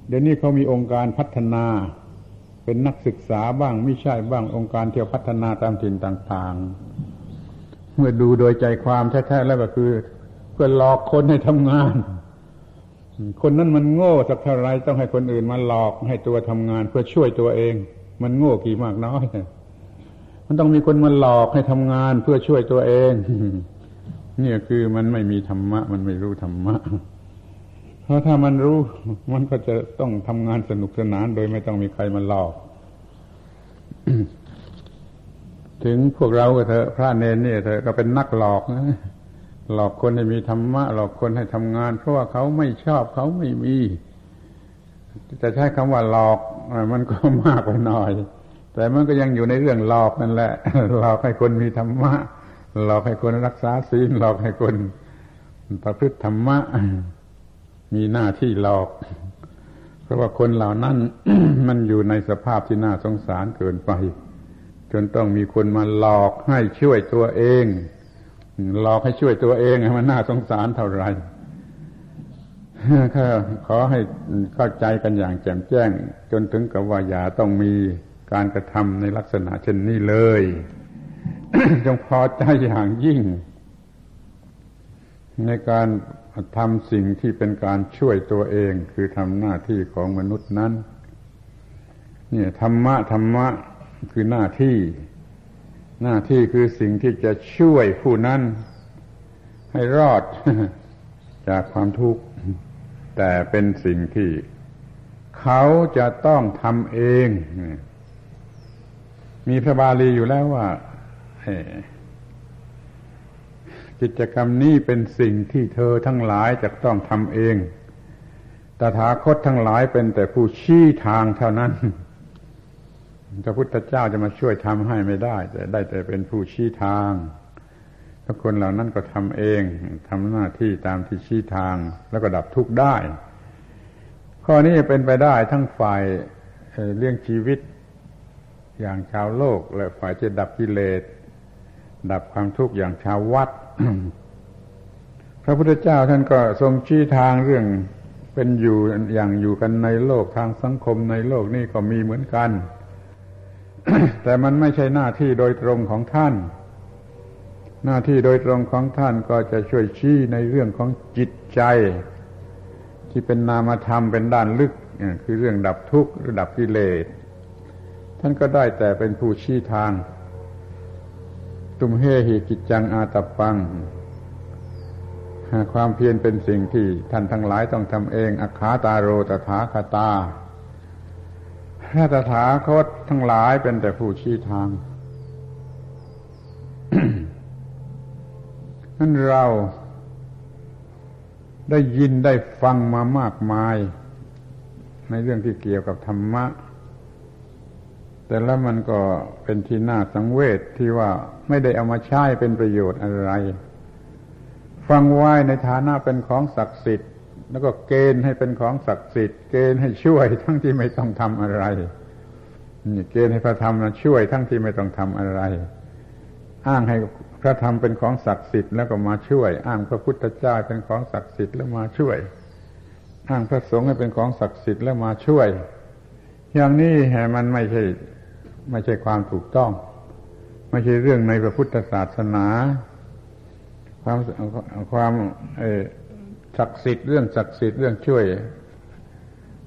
เดี๋ยวนี้เขามีองค์การพัฒนา เป็นนักศึกษาบ้างไม่ใช่บ้างองค์การเที่ยวพัฒนาตามถิ่นต่างๆ เมื่อดูโดยใจความแท้ๆแล้วก็คือ เพื่อหลอกคนให้ทำงาน คนนั้นมันโง่สักเท่าไรต้องให้คนอื่นมาหลอกให้ตัวทำงาน เพื่อช่วยตัวเอง มันโง่กี่มากน้อยมันต้องมีคนมาหลอกให้ทำงานเพื่อช่วยตัวเองนี่คือมันไม่มีธรรมะ มันไม่รู้ธรรมะ เพราะถ้ามันรู้มันก็จะต้องทำงานสนุกสนานโดยไม่ต้องมีใครมาหลอก ถึงพวกเราก็เถอะพระเนนนี่ยเถอะก็เป็นนักหลอกนะหลอกคนให้มีธรรมะ หลอกคนให้ทำงาน เพราะว่าเขาไม่ชอบเขาไม่มีจะใช้คำว่าหลอกมันก็มากไปหน่อย แต่มันก็ยังอยู่ในเรื่องหลอกนั่นแหละ หลอกให้คนมีธรรมะ หลอกให้คนรักษาศีลหลอกให้คนประพฤติธรรมะ มีหน้าที่หลอก เพราะว่าคนเหล่านั้น มันอยู่ในสภาพที่น่าสงสารเกินไป จนต้องมีคนมาหลอกให้ช่วยตัวเอง หลอกให้ช่วยตัวเองมันน่าสงสารเท่าไหร่ขอให้เข้าใจกันอย่างแจ่มแจ้ง จนถึงกับว่าอย่าต้องมีการกระทำในลักษณะเช่นนี้เลย จงพอใจอย่างยิ่ง ในการ ทำสิ่งที่เป็นการช่วยตัวเอง คือทำหน้าที่ของมนุษย์นั้น เนี่ยธรรมะธรรมะคือหน้าที่ หน้าที่คือสิ่งที่จะช่วยผู้นั้น ให้รอดจากความทุกข์ แต่เป็นสิ่งที่เขาจะต้องทำเอง มีพระบาลีอยู่แล้วว่า กิจกรรมนี้เป็นสิ่งที่เธอทั้งหลายจะต้องทำเอง ตถาคตทั้งหลายเป็นแต่ผู้ชี้ทางเท่านั้นพระพุทธเจ้าจะมาช่วยทำให้ไม่ได้ แต่ได้แต่เป็นผู้ชี้ทางทุกคนเหล่านั้นก็ทำเองทำหน้าที่ตามที่ชี้ทาง แล้วก็ดับทุกข์ได้ ข้อนี้เป็นไปได้ทั้งฝ่ายเลี้ยงชีวิตอย่างชาวโลก และฝ่ายจะดับกิเลสดับความทุกข์อย่างชาววัด พระพุทธเจ้าท่านก็ทรงชี้ทางเรื่องเป็นอยู่อย่างอยู่กันในโลกทางสังคมในโลกนี่ก็มีเหมือนกัน แต่มันไม่ใช่หน้าที่โดยตรงของท่าน หน้าที่โดยตรงของท่านก็จะช่วยชี้ในเรื่องของจิตใจ ที่เป็นนามธรรมเป็นด้านลึกคือเรื่องดับทุกข์หรือดับกิเลสท่านก็ได้แต่เป็นผู้ชี้ทาง ตุมเฮหิกิจจังอาตปัง ความเพียรเป็นสิ่งที่ท่านทั้งหลายต้องทำเองอัคาตาโรตถาคตาพระตถาคตทั้งหลายเป็นแต่ผู้ชี้ทางนั้นเราได้ยินได้ฟังมามากมาย ในเรื่องที่เกี่ยวกับธรรมะ แต่แล้วมันก็เป็นที่น่าสังเวชที่ว่าไม่ได้เอามาใช้เป็นประโยชน์อะไร ฟังไว้ในฐานะเป็นของศักดิ์สิทธิ์ แล้วก็เกณฑ์ให้เป็นของศักดิ์สิทธิ์ เกณฑ์ให้ช่วยทั้งที่ไม่ต้องทำอะไรนี่เกณฑ์ให้พระธรรมนะช่วยทั้งที่ไม่ต้องทำอะไร อ้างให้พระธรรมเป็นของศักดิ์สิทธิ์แล้วก็มาช่วย อ้างพระพุทธเจ้าเป็นของศักดิ์สิทธิ์แล้วมาช่วย อ้างพระสงฆ์ให้เป็นของศักดิ์สิทธิ์แล้วมาช่วย อย่างนี้แหมันไม่ใช่ ไม่ใช่ความถูกต้อง ไม่ใช่เรื่องในพระพุทธศาสนา ความความศักดิ์สิทธิ์เรื่องศักดิ์สิทธิ์เรื่องช่วย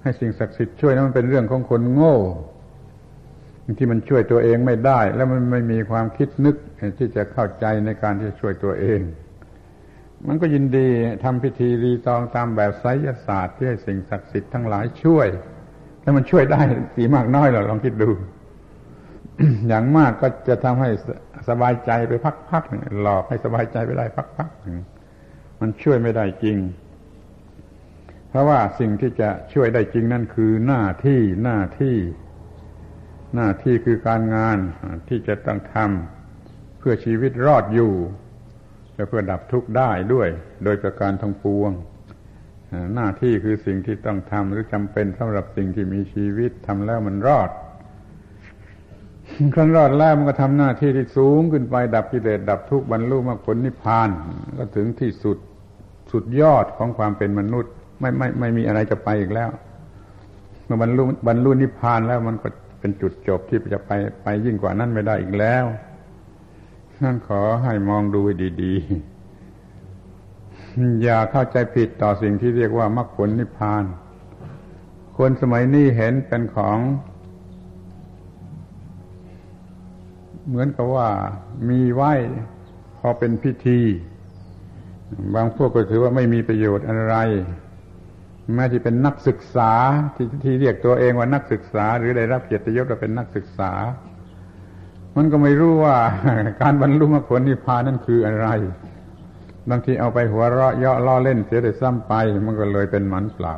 ให้สิ่งศักดิ์สิทธิ์ช่วยนั้นมันเป็นเรื่องของคนโง่ที่มันช่วยตัวเองไม่ได้ แล้วมันไม่มีความคิดนึกที่จะเข้าใจในการที่จะช่วยตัวเอง มันก็ยินดีทำพิธีรีตองตามแบบไสยศาสตร์ที่ให้สิ่งศักดิ์สิทธิ์ทั้งหลายช่วย แล้วมันช่วยได้สีมากน้อยเราลองคิดดู อย่างมากก็จะทำให้สบายใจไปพักๆหลอกให้สบายใจไปได้พักๆมันช่วยไม่ได้จริง เพราะว่าสิ่งที่จะช่วยได้จริงนั่นคือหน้าที่หน้าที่ หน้าที่คือการงานที่จะต้องทำเพื่อชีวิตรอดอยู่ และเพื่อดับทุกข์ได้ด้วย โดยประการทั้งปวง หน้าที่คือสิ่งที่ต้องทำหรือจำเป็นสำหรับสิ่งที่มีชีวิตทำแล้วมันรอด ครั้นรอดแล้วมันก็ทำหน้าที่ที่สูงขึ้นไปดับกิเลสดับทุกข์บรรลุมรรคผลนิพพานก็ถึงที่สุดสุดยอดของความเป็นมนุษย์ ไม่ไม่ไม่มีอะไรจะไปอีกแล้ว เมื่อบรรลุบรรลุนิพพานแล้วมันก็เป็นจุดจบที่จะไปไปยิ่งกว่านั้นไม่ได้อีกแล้วนั่นขอให้มองดูดีๆ อย่าเข้าใจผิดต่อสิ่งที่เรียกว่ามรรคผลนิพพาน คนสมัยนี้เห็นเป็นของ เหมือนกับว่ามีไหว้พอเป็นพิธี บางพวกก็ถือว่าไม่มีประโยชน์อะไรแม้ที่เป็นนักศึกษาที่ที่เรียกตัวเองว่านักศึกษา หรือได้รับเกียรติยศว่าเป็นนักศึกษา มันก็ไม่รู้ว่าการบรรลุมรรคผลนิพพานนั่นคืออะไรบางทีเอาไปหัวเราะเยาะล้อเล่นเสียแต่ซ้ำไป มันก็เลยเป็นหมันเปล่า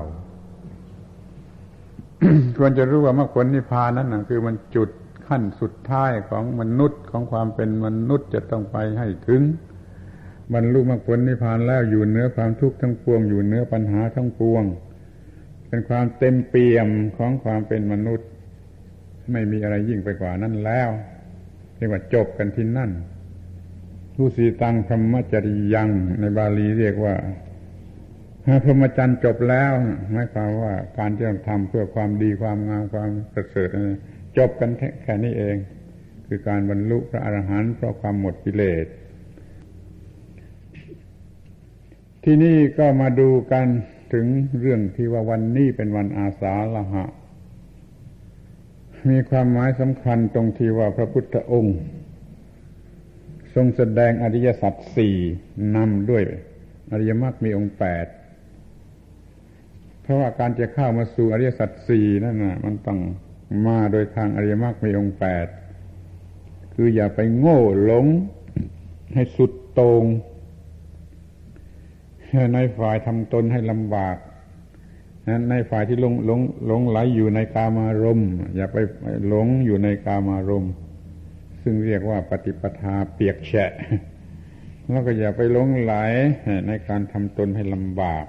ควรจะรู้ว่ามรรคผลนิพพานนั้นนะคือมันจุด ขั้นสุดท้ายของมนุษย์ของความเป็นมนุษย์จะต้องไปให้ถึง บรรลุมรรคผลนิพพานแล้วอยู่เนื้อความทุกข์ทั้งปวง อยู่เนื้อปัญหาทั้งปวง เป็นความเต็มเปี่ยมของความเป็นมนุษย์ ไม่มีอะไรยิ่งไปกว่านั้นแล้วเรียกว่าจบกันที่นั่นผู้สีตังธรรมจริยังในบาลีเรียกว่าพรหมจรรย์จบแล้วหมายความว่าการที่เราทำเพื่อความดีความงามความประเสริฐ จบกันแค่นี้เอง คือการบรรลุพระอรหันต์เพราะความหมดกิเลส ที่นี่ก็มาดูกันถึงเรื่องที่ว่าวันนี้เป็นวันอาสาฬหะ มีความหมายสำคัญตรงที่ว่าพระพุทธองค์ ทรงแสดงอริยสัจสี่นำด้วย อริยมรรคมีองค์แปดเพราะว่าการจะเข้ามาสู่อริยสัจสี่นั่นนะมันต้อง มาโดยทางอริยมรรคมีองค์แปดคืออย่าไปโง่หลงให้สุดตรงในฝ่ายทำตนให้ลำบากในฝ่ายที่หลงหลงหลงไหลอยู่ในกามารมณ์อย่าไปหลงอยู่ในกามารมณ์ซึ่งเรียกว่าปฏิปทาเปียกแฉะแล้วก็อย่าไปหลงไหลในการทำตนให้ลำบาก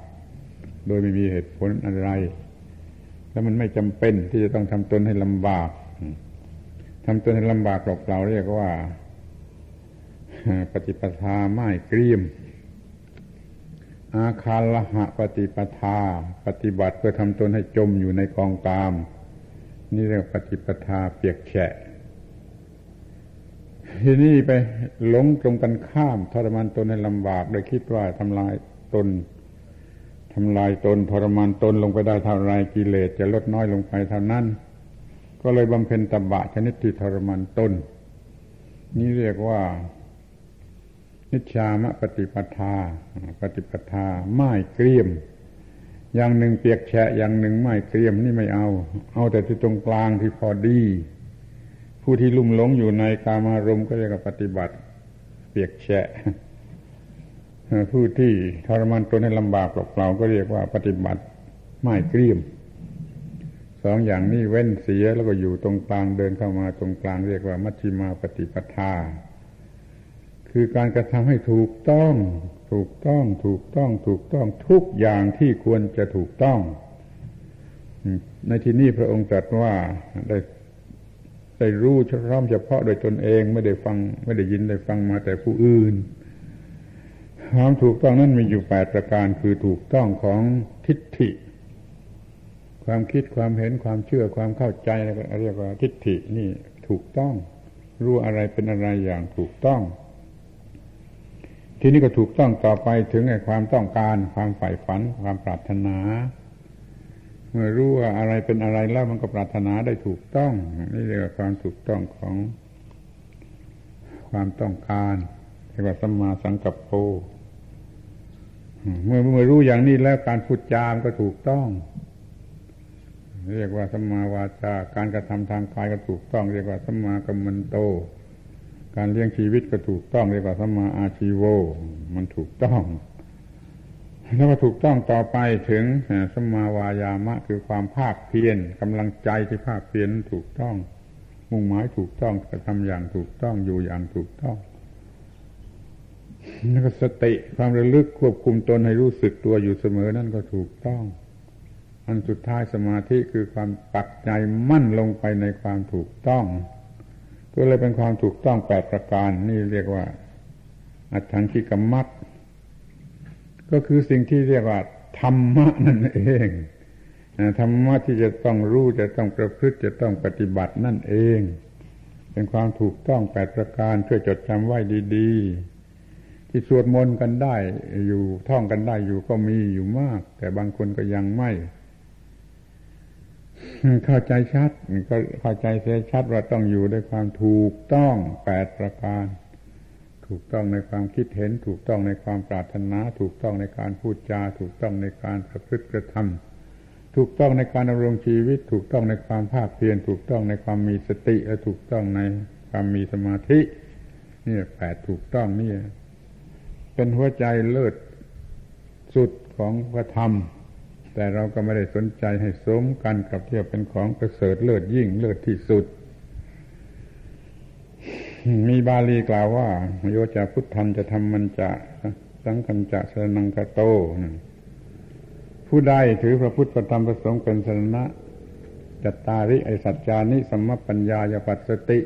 โดยไม่มีเหตุผลอะไร แล้วมันไม่จำเป็นที่จะต้องทำตนให้ลำบากทำตนให้ลำบากเปล่าๆเรียกว่า ปฏิปทาไม่เกรียม อาคาละหะปฏิปทา ปฏิบัติเพื่อทำตนให้จมอยู่ในกองกาม นี่เรียกปฏิปทาเปียกแฉะที่นี่ไปหลงตรงกันข้ามทรมานตนให้ลำบากโดยคิดว่าทำลายตนำลายตนทรมานตนลงไปได้เท่าไรกิเลสจะลดน้อยลงไปเท่านั้น ก็เลยบำเพ็ญตบะชนิดที่ทรมานตน นี่เรียกว่า นิชามะปฏิปทา ปฏิปทาไม้เกรียม อย่างหนึ่งเปียกแฉะอย่างหนึ่งไม้เกรียมนี่ไม่เอา เอาแต่ที่ตรงกลางที่พอดี ผู้ที่ลุ่มหลงอยู่ในกามารมณ์ก็เรียกว่าปฏิบัติ เปียกแฉะ ผู้ที่ทรมานตนให้ลำบากเปล่าๆก็เรียกว่าปฏิบัติไม่เกลี้ยมสองอย่างนี้เว้นเสียแล้วก็อยู่ตรงกลางเดินเข้ามาตรงกลางเรียกว่า มัชฌิมาปฏิปทา คือการกระทำให้ถูกต้อง ถูกต้อง ถูกต้อง ถูกต้องทุกอย่างที่ควรจะถูกต้องในที่นี้พระองค์ตรัสว่าได้ได้รู้เฉพาะเฉพาะโดยตนเองไม่ได้ฟัง ไม่ได้ยินได้ฟังมาแต่ผู้อื่น ความถูกต้องนั้นมีอยู่แปดประการคือถูกต้องของทิฏฐิ ความคิดความเห็นความเชื่อความเข้าใจเรียกว่าทิฏฐินี่ถูกต้อง รู้อะไรเป็นอะไรอย่างถูกต้อง ทีนี้ก็ถูกต้องต่อไปถึงไอ้ความต้องการ ความใฝ่ฝัน ความปรารถนา เมื่อรู้ว่าอะไรเป็นอะไรแล้วมันก็ปรารถนาได้ถูกต้อง นี่เรียกว่าความถูกต้องของความต้องการเรียกว่าสัมมาสังกัปโป เมื่อเมื่อรู้อย่างนี้แล้วการพูดจามก็ถูกต้อง เรียกว่าสัมมาวาจาการกระทำทางกายก็ถูกต้อง เรียกว่าสัมมากัมมันโต การเลี้ยงชีวิตก็ถูกต้อง เรียกว่าสัมมาอาชีโว มันถูกต้องแล้วก็ถูกต้องต่อไปถึงสัมมาวายามะ คือความภาคเพียรกำลังใจที่ภาคเพียรถูกต้อง มุ่งหมายถูกต้องกระทำอย่างถูกต้องอยู่อย่างถูกต้อง แล้วก็สติความระลึกควบคุมตนให้รู้สึกตัวอยู่เสมอนั่นก็ถูกต้อง อันสุดท้ายสมาธิคือความปักใจมั่นลงไปในความถูกต้อง ก็เลยเป็นความถูกต้องแปดประการ นี่เรียกว่า อัตถังคิกรรมักก็คือสิ่งที่เรียกว่าธรรมะนั่นเองธรรมะที่จะต้องรู้จะต้องประพฤติจะต้องปฏิบัตินั่นเอง เป็นความถูกต้องแปดประการช่วยจดจำไว้ดี ๆ ที่สวดมนต์กันได้อยู่ท่องกันได้อยู่ก็มีอยู่มาก แต่บางคนก็ยังไม่ เข้าใจชัดก็เข้าใจเสียชัดว่าต้องอยู่ด้วยความถูกต้องแปดประการ ถูกต้องในความคิดเห็น ถูกต้องในความปรารถนา ถูกต้องในการพูดจา ถูกต้องในการประพฤติกระทำถูกต้องในการดำรงชีวิต ถูกต้องในความภาคเพียรถูกต้องในความมีสติและถูกต้องในความมีสมาธินี่แปดถูกต้องนี่ เป็นหัวใจเลิศสุดของพระธรรม แต่เราก็ไม่ได้สนใจให้สมกันกับที่เป็นของประเสริฐเลิศยิ่งเลิศที่สุด มีบาลีกล่าวว่าโยจะพุทธันจะทำมันจะสังกันจะสนังกโต ผู้ใดถือพระพุทธธรรมประสงค์เป็นสนะจัตตาริไอสัจจานิสัมมปัญญายปัสสติ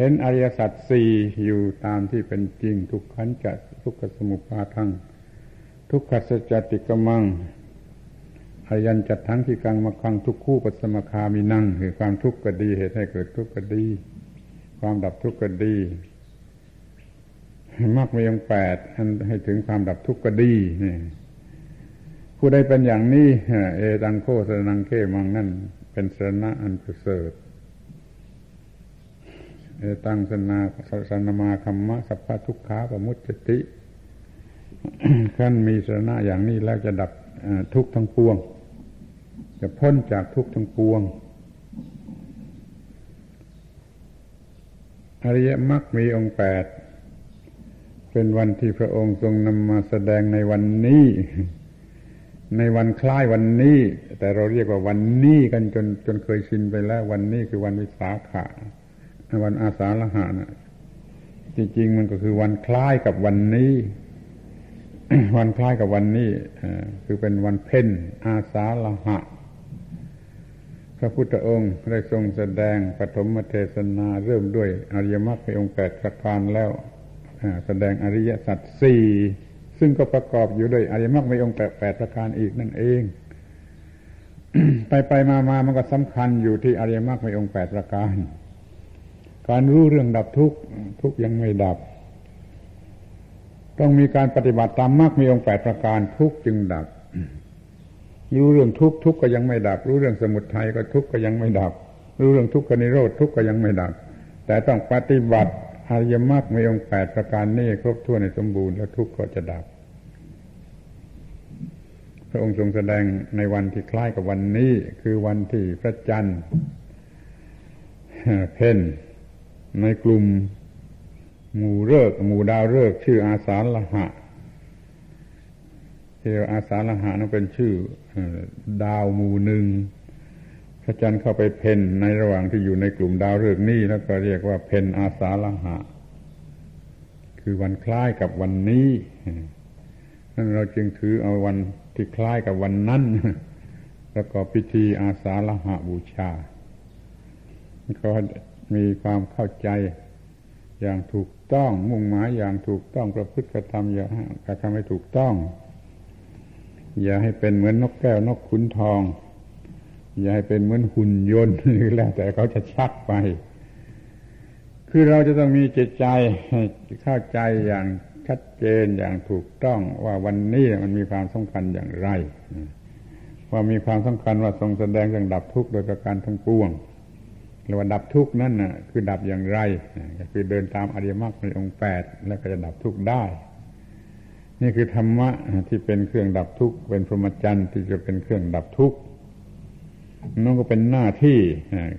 เห็นอริยสัจสี่อยู่ตามที่เป็นจริงทุกขันจะทุกขสมุปาทังทุกขสัจติกมังอายันจัดทั้งที่กังมาคังทุกคู่ปัสมคามีนั่งคือความทุกข์ก็ดีเหตุให้เกิดทุกข์ก็ดี ความดับทุกข์ก็ดีมากไม่ยังแปดอันให้ถึงความดับทุกข์ก็ดีนี่ผู้ใดเป็นอย่างนี้เอตังโคสนังเขมังนั่นเป็นสนะอันประเสริฐ ตังสนาสนามาคัมมะสัพพทุกขาปมุตติขั้นมีสนะอย่างนี้แล้วจะดับทุกข์ทั้งปวง จะพ้นจากทุกข์ทั้งปวง อริยมรรคมีองค์แปดเป็นวันที่พระองค์ทรงนำมาแสดงในวันนี้ ในวันคล้ายวันนี้ แต่เราเรียกว่าวันนี้กันจนจนเคยชินไปแล้ว วันนี้คือวันวิสาขะ วันอาสาฬหะนะจริงๆมันก็คือวันคล้ายกับวันนี้ วันคล้ายกับวันนี้คือเป็นวันเพ็ญอาสาฬหะ พระพุทธองค์ได้ทรงแสดงปฐมเทศนาเริ่มด้วยอริยมรรคในองค์แปดประการแล้วแสดงอริยสัจสี่ซึ่งก็ประกอบอยู่ด้วยอริยมรรคในองค์แปดแปดประการอีกนั่นเอง ไปไปมามามันก็สำคัญอยู่ที่อริยมรรคในองค์แปดประการ การรู้เรื่องดับทุกข์ทุกยังไม่ดับ ต้องมีการปฏิบัติตามมรรคมีองค์แปดประการทุกจึงดับ รู้เรื่องทุกทุกก็ยังไม่ดับ รู้เรื่องสมุทัยก็ทุกก็ยังไม่ดับ รู้เรื่องทุกขนิโรธทุกก็ยังไม่ดับ แต่ต้องปฏิบัติอริยมรรคในองค์แปดประการนี้ครบถ้วนในสมบูรณ์แล้วทุกข์ก็จะดับ พระองค์ทรงแสดงในวันที่คล้ายกับวันนี้ คือวันที่พระจันทร์เพ่น ในกลุ่มหมู่เลิกหมู่ดาวเลิกชื่ออาสาละหะเที่อาสาละหะนั้นเป็นชื่อดาวหมู่หนึ่งพระจันทร์เข้าไปเพนในระหว่างที่อยู่ในกลุ่มดาวฤกษ์นี้แล้วก็เรียกว่าเพนอาสาละหะ คือวันคล้ายกับวันนี้นั่นเราจึงถือเอาวันที่คล้ายกับวันนั้นแล้วก็พิธีอาสาละหะบูชาเขา มีความเข้าใจอย่างถูกต้อง มุ่งหมายอย่างถูกต้องประพฤติกระทำอย่างกระทำให้ถูกต้อง อย่าให้เป็นเหมือนนกแก้วนกขุนทอง อย่าให้เป็นเหมือนหุ่นยนต์หรือแล้วแต่เขาจะชักไป คือเราจะต้องมีจิตใจเข้าใจอย่างชัดเจนอย่างถูกต้องว่าวันนี้มันมีความสำคัญอย่างไรว่ามีความสำคัญว่าทรงแสดงเรื่องดับทุกข์โดยประการทั้งปวง หรือว่าดับทุกข์นั่นน่ะคือดับอย่างไร ก็คือเดินตามอริยมรรคในองค์แปดแล้วก็จะดับทุกข์ได้ นี่คือธรรมะที่เป็นเครื่องดับทุกข์เป็นพรหมจรรย์ที่จะเป็นเครื่องดับทุกข์นั่นก็เป็นหน้าที่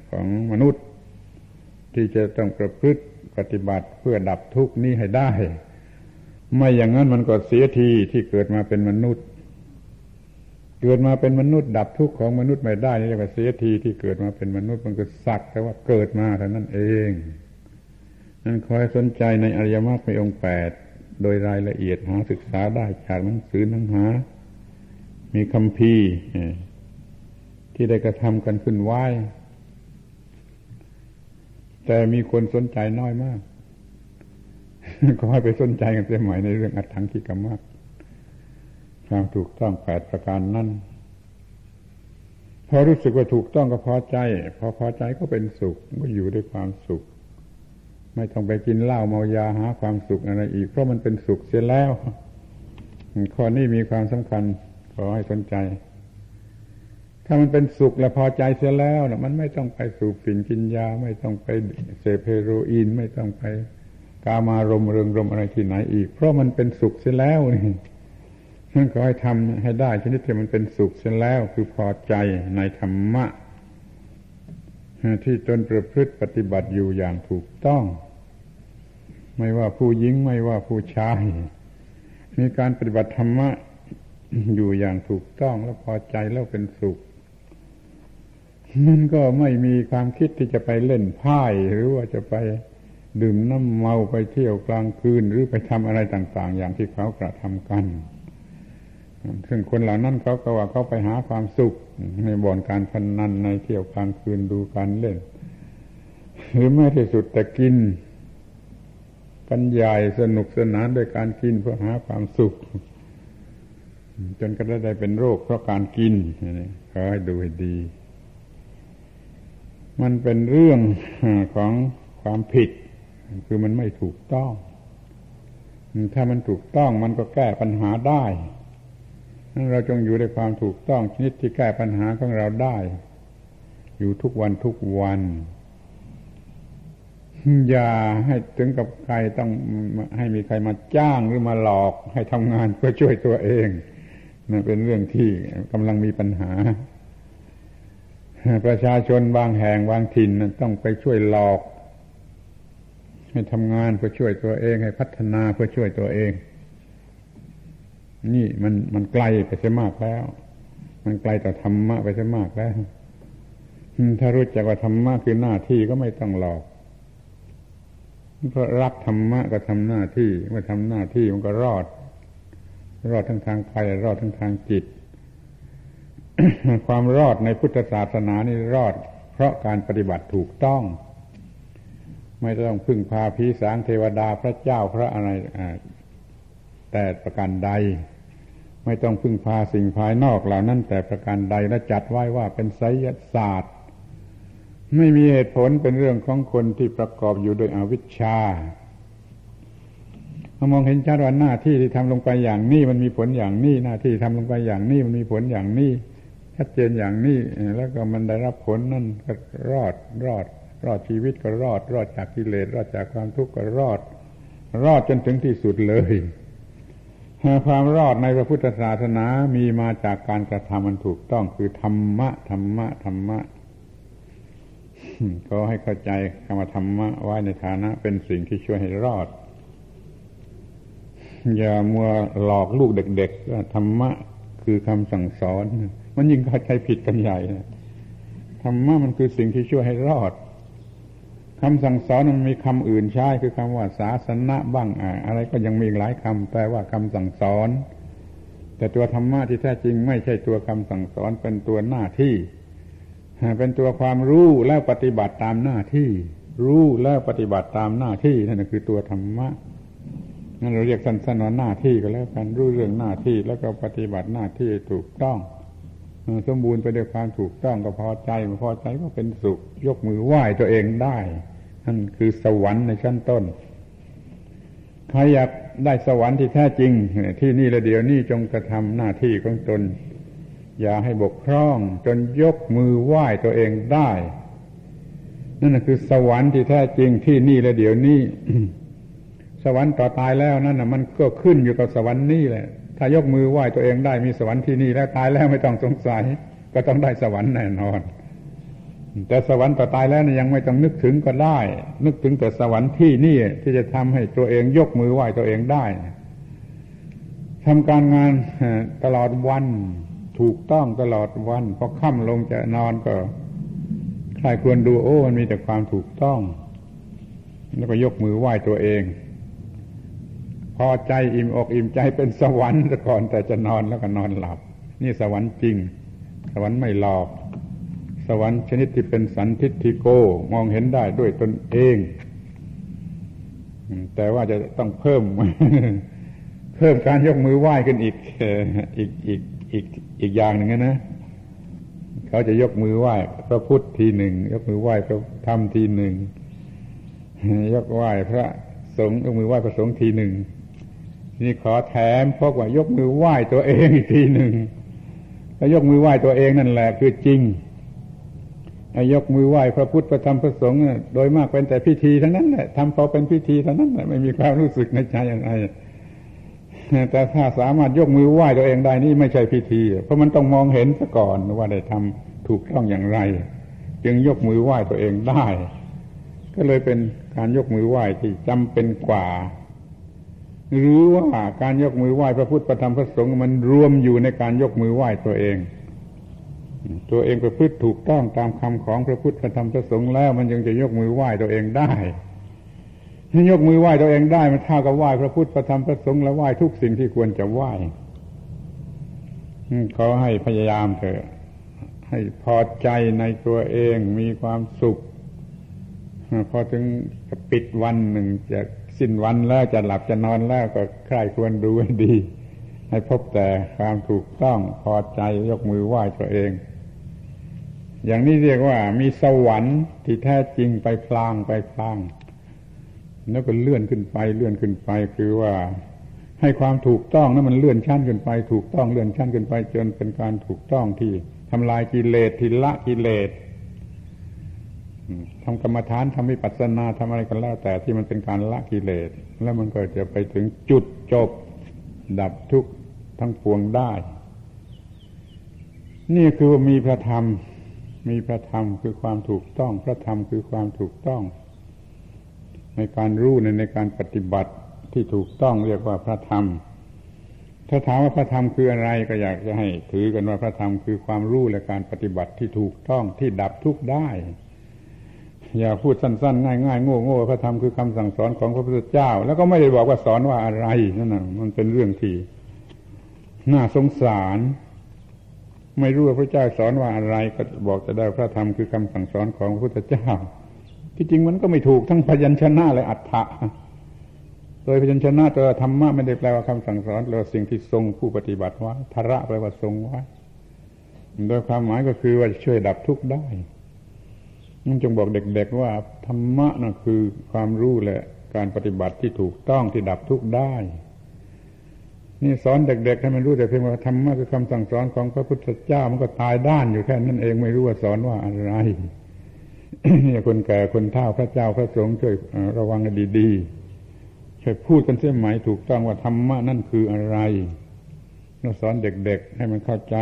ของมนุษย์ ที่จะต้องประพฤติปฏิบัติเพื่อดับทุกข์นี้ให้ได้ ไม่อย่างนั้นมันก็เสียทีที่เกิดมาเป็นมนุษย์ เกิดมาเป็นมนุษย์ดับทุกข์ของมนุษย์ไม่ได้นี่เรียกว่าเสียทีที่เกิดมาเป็นมนุษย์มันก็สักแต่ว่าเกิดมาเท่านั้นเองนั่นคอยสนใจในอริยมรรคในองค์แปดโดยรายละเอียดหาศึกษาได้จากหนังสือหนังหา มีคำพีที่ได้กระทำกันขึ้นไหวแต่มีคนสนใจน้อยมาก ก็ให้ไปสนใจกันเสียใหม่ในเรื่องอัตถังกิกรรมะ ความถูกต้องแปดประการนั้นพอรู้สึกว่าถูกต้องก็พอใจ พอพอใจก็เป็นสุขก็อยู่ด้วยความสุข ไม่ต้องไปกินเหล้าเมายาหาความสุขอะไรอีก เพราะมันเป็นสุขเสียแล้วข้อนี้มีความสำคัญขอให้สนใจ ถ้ามันเป็นสุขและพอใจเสียแล้วนะมันไม่ต้องไปสูบฝิ่นกินยา ไม่ต้องไปเสพเฮโรอีน ไม่ต้องไปกามารมเริงรมอะไรที่ไหนอีก เพราะมันเป็นสุขเสียแล้วนี่ ฉันขอให้ทำให้ได้ชนิดที่มันเป็นสุขเสียแล้วคือพอใจในธรรมะ ที่ตนประพฤติปฏิบัติอยู่อย่างถูกต้อง ไม่ว่าผู้หญิงไม่ว่าผู้ชาย มีการปฏิบัติธรรมะอยู่อย่างถูกต้องแล้วพอใจแล้วเป็นสุขมันก็ไม่มีความคิดที่จะไปเล่นไพ่หรือว่าจะไปดื่มน้ำเมาไปเที่ยวกลางคืน หรือไปทำอะไรต่าง ๆ อย่างที่เขากระทำกัน ซึ่งคนเหล่านั้นเขาก็ว่าเขาไปหาความสุข ในบ่อนการพนนันในเที่ยวกลางคืนดูการเล่น หรือไม่ที่สุดแต่กินกันใหญ่สนุกสนานด้วยการกินเพื่อหาความสุข จนก็ได้เป็นโรคเพราะการกินขอให้ดูให้ดี มันเป็นเรื่องของความผิด คือมันไม่ถูกต้อง ถ้ามันถูกต้องมันก็แก้ปัญหาได้ เราจงอยู่ในความถูกต้องชนิดที่แก้ปัญหาของเราได้ อยู่ทุกวันทุกวัน อย่าให้ถึงกับใครต้องให้มีใครมาจ้างหรือมาหลอกให้ทำงานเพื่อช่วยตัวเองนั่นเป็นเรื่องที่กำลังมีปัญหา ประชาชนบางแห่งบางถิ่นต้องไปช่วยหลอก ให้ทำงานเพื่อช่วยตัวเอง ให้พัฒนาเพื่อช่วยตัวเอง นี่มันมันไกลไปเสียมากแล้ว มันไกลต่อธรรมะไปเสียมากแล้วถ้ารู้จักว่าธรรมะคือหน้าที่ก็ไม่ต้องหลอกเพราะรักธรรมะก็ทำหน้าที่เมื่อทำหน้าที่มันก็รอด รอดทั้งทางกายรอดทั้งทางจิต ความรอดในพุทธศาสนานี่รอด เพราะการปฏิบัติถูกต้อง ไม่ต้องพึ่งพาผีสางเทวดาพระเจ้าพระอะไร แต่ประการใด ไม่ต้องพึ่งพาสิ่งภายนอกเหล่านั้น แต่ประการใดและจัดไว้ว่าเป็นไสยศาสตร์ ไม่มีเหตุผลเป็นเรื่องของคนที่ประกอบอยู่โดยอวิชชามองเห็นชัดว่าหน้าที่ที่ทำลงไปอย่างนี้ มันมีผลอย่างนี้ หน้าที่ทำลงไปอย่างนี้ มันมีผลอย่างนี้ชัดเจนอย่างนี้แล้วก็มันได้รับผลนั่นก็รอดรอด รอดชีวิตก็รอด รอดจากกิเลสรอดจากความทุกข์ก็รอด รอดจนถึงที่สุดเลย ความรอดในพระพุทธศาสนามีมาจากการกระทำมันถูกต้องคือธรรมะธรรมะธรรมะก็ให้เข้าใจคำว่าธรรมะไว้ในฐานะ เป็นสิ่งที่ช่วยให้รอด อย่ามัวหลอกลูกเด็กๆว่าธรรมะคือคำสั่งสอน มันยิ่งเข้าใจผิดกันใหญ่ธรรมะมันคือสิ่งที่ช่วยให้รอด คำสั่งสอนมันมีคำอื่นใช้คือคำว่าศาสนะบ้างอะไรก็ยังมีหลายคำแปลว่าคำสั่งสอน แต่ตัวธรรมะที่แท้จริงไม่ใช่ตัวคำสั่งสอนเป็นตัวหน้าที่ เป็นตัวความรู้แล้วปฏิบัติตามหน้าที่ รู้แล้วปฏิบัติตามหน้าที่นั่นคือตัวธรรมะนั่นเราเรียกสั้นๆว่าหน้าที่ก็แล้วกันรู้เรื่องหน้าที่แล้วก็ปฏิบัติหน้าที่ถูกต้อง สมบูรณ์ไปด้วยความถูกต้องก็พอใจพอใจก็เป็นสุข ยกมือไหว้ตัวเองได้ นั่นคือสวรรค์ในชั้นต้น ใครอยากได้สวรรค์ที่แท้จริง ที่นี่ละเดียวนี่จงกระทำหน้าที่ของตน อย่าให้บกพร่อง จนยกมือไหว้ตัวเองได้ นั่นคือสวรรค์ที่แท้จริงที่นี่ละเดียวนี้สวรรค์ต่อตายแล้วนั่นนะมันก็ขึ้นอยู่กับสวรรค์นี่แหละ ถ้ายกมือไหว้ตัวเองได้มีสวรรค์ที่นี่แล้วตายแล้วไม่ต้องสงสัย ก็ต้องได้สวรรค์แน่นอน แต่สวรรค์ต่อตายแล้วยังไม่ต้องนึกถึงก็ได้ นึกถึงแต่สวรรค์ที่นี่ที่จะทำให้ตัวเองยกมือไหว้ตัวเองได้ทำการงานตลอดวันถูกต้องตลอดวันพอค่ำลงจะนอนก็ใครควรดูโอ้มันมีแต่ความถูกต้อง แล้วก็ยกมือไหว้ตัวเอง พอใจอิ่มอกอิ่มใจเป็นสวรรค์ก่อนแต่จะนอนแล้วก็นอนหลับ นี่สวรรค์จริง สวรรค์ไม่หลอก สวรรค์ชนิดที่เป็นสันทิฏฐิโกมองเห็นได้ด้วยตนเอง แต่ว่าจะต้องเพิ่ม เพิ่มการยกมือไหว้ขึ้นอีกอีกอีกอีกอีกอย่างหนึ่งนะเขาจะยกมือไหว้พระพุทธทีหนึ่งยกมือไหว้พระธรรมทีหนึ่งยกไหว้พระสงฆ์ยกมือไหว้พระสงฆ์ทีหนึ่ง นี่ขอแถมพกว่ายกมือไหว้ตัวเองอีกทีหนึ่งแล้วยกมือไหว้ตัวเองนั่นแหละคือจริงยกมือไหว้พระพุทธพระธรรมพระสงฆ์โดยมากเป็นแต่พิธีทั้งนั้นแหละทำพอเป็นพิธีเท่านั้นแหละไม่มีความรู้สึกในใจอย่างไรแต่ถ้าสามารถยกมือไหว้ตัวเองได้นี่ไม่ใช่พิธี เพราะมันต้องมองเห็นซะก่อนว่าได้ทำถูกต้องอย่างไร จึงยกมือไหว้ตัวเองได้ ก็เลยเป็นการยกมือไหว้ที่จำเป็นกว่า หรือว่าการยกมือไหว้พระพุทธพระธรรมพระสงฆ์มันรวมอยู่ในการยกมือไหว้ตัวเอง ตัวเองประพฤติถูกต้องตามคำของพระพุทธพระธรรมพระสงฆ์แล้วมันยังจะยกมือไหว้ตัวเองได้ถ้ายกมือไหว้ตัวเองได้มันเท่ากับไหว้พระพุทธพระธรรมพระสงฆ์และไหว้ทุกสิ่งที่ควรจะไหว้ขอให้พยายามเถอะให้พอใจในตัวเองมีความสุข พอถึงปิดวันหนึ่งจะ สิ้นวันแล้วจะหลับจะนอนแล้วก็ใครควรดูให้ดี ให้พบแต่ความถูกต้องพอใจยกมือไหว้ตัวเอง อย่างนี้เรียกว่า มีสวรรค์ที่แท้จริงไปพลางไปพลาง แล้วก็เลื่อนขึ้นไปเลื่อนขึ้นไปคือว่าให้ความถูกต้องนั้นมันเลื่อนชั้นขึ้นไป ถูกต้องเลื่อนชั้นขึ้นไป จนเป็นการถูกต้องที่ทำลายกิเลสทิละกิเลส ทำกรรมฐานทำวิปัสสนาทำอะไรกันแล้ว แต่ที่มันเป็นการละกิเลส แล้วมันก็จะไปถึงจุดจบ ดับทุกข์ทั้งปวงได้ นี่คือว่ามีพระธรรม มีพระธรรมคือความถูกต้อง พระธรรมคือความถูกต้อง ในการรู้ในในการปฏิบัติที่ถูกต้องเรียกว่าพระธรรม ถ้าถามว่าพระธรรมคืออะไรก็อยากจะให้ ถือกันว่าพระธรรมคือความรู้และการปฏิบัติที่ถูกต้องที่ดับทุกข์ได้ อย่าพูดสั้นๆ ง่ายๆโง่ๆพระธรรมคือคำสั่งสอนของพระพุทธเจ้า แล้วก็ไม่ได้บอกว่าสอนว่าอะไรนั่นนะมันเป็นเรื่องที่น่าสงสาร ไม่รู้ว่าพระเจ้าสอนว่าอะไร ก็บอกจะได้พระธรรมคือคำสั่งสอนของพระพุทธเจ้า ที่จริงมันก็ไม่ถูกทั้งพยัญชนะและอัฏฐะโดยพยัญชนะตัวธรรมะไม่ได้แปลว่าคำสั่งสอนเราสิ่งที่ทรงผู้ปฏิบัติไว้ธระแปลว่าทรงไว้โดยความหมายก็คือว่าช่วยดับทุกข์ได้ นั่นจงบอกเด็กๆว่าธรรมะนั่นคือความรู้และการปฏิบัติที่ถูกต้องที่ดับทุกข์ได้ นี่สอนเด็กๆให้มันรู้แต่เพียงว่าธรรมะคือคำสั่งสอนของพระพุทธเจ้ามันก็ตายด้านอยู่แค่นั้นเองไม่รู้ว่าสอนว่าอะไรนี่คนแก่คนเฒ่าพระเจ้าพระสงฆ์ช่วยระวังดีๆช่วยพูดกันเสียไหมถูกต้องว่าธรรมะนั่นคืออะไรเราสอนเด็กๆให้มันเข้าใจ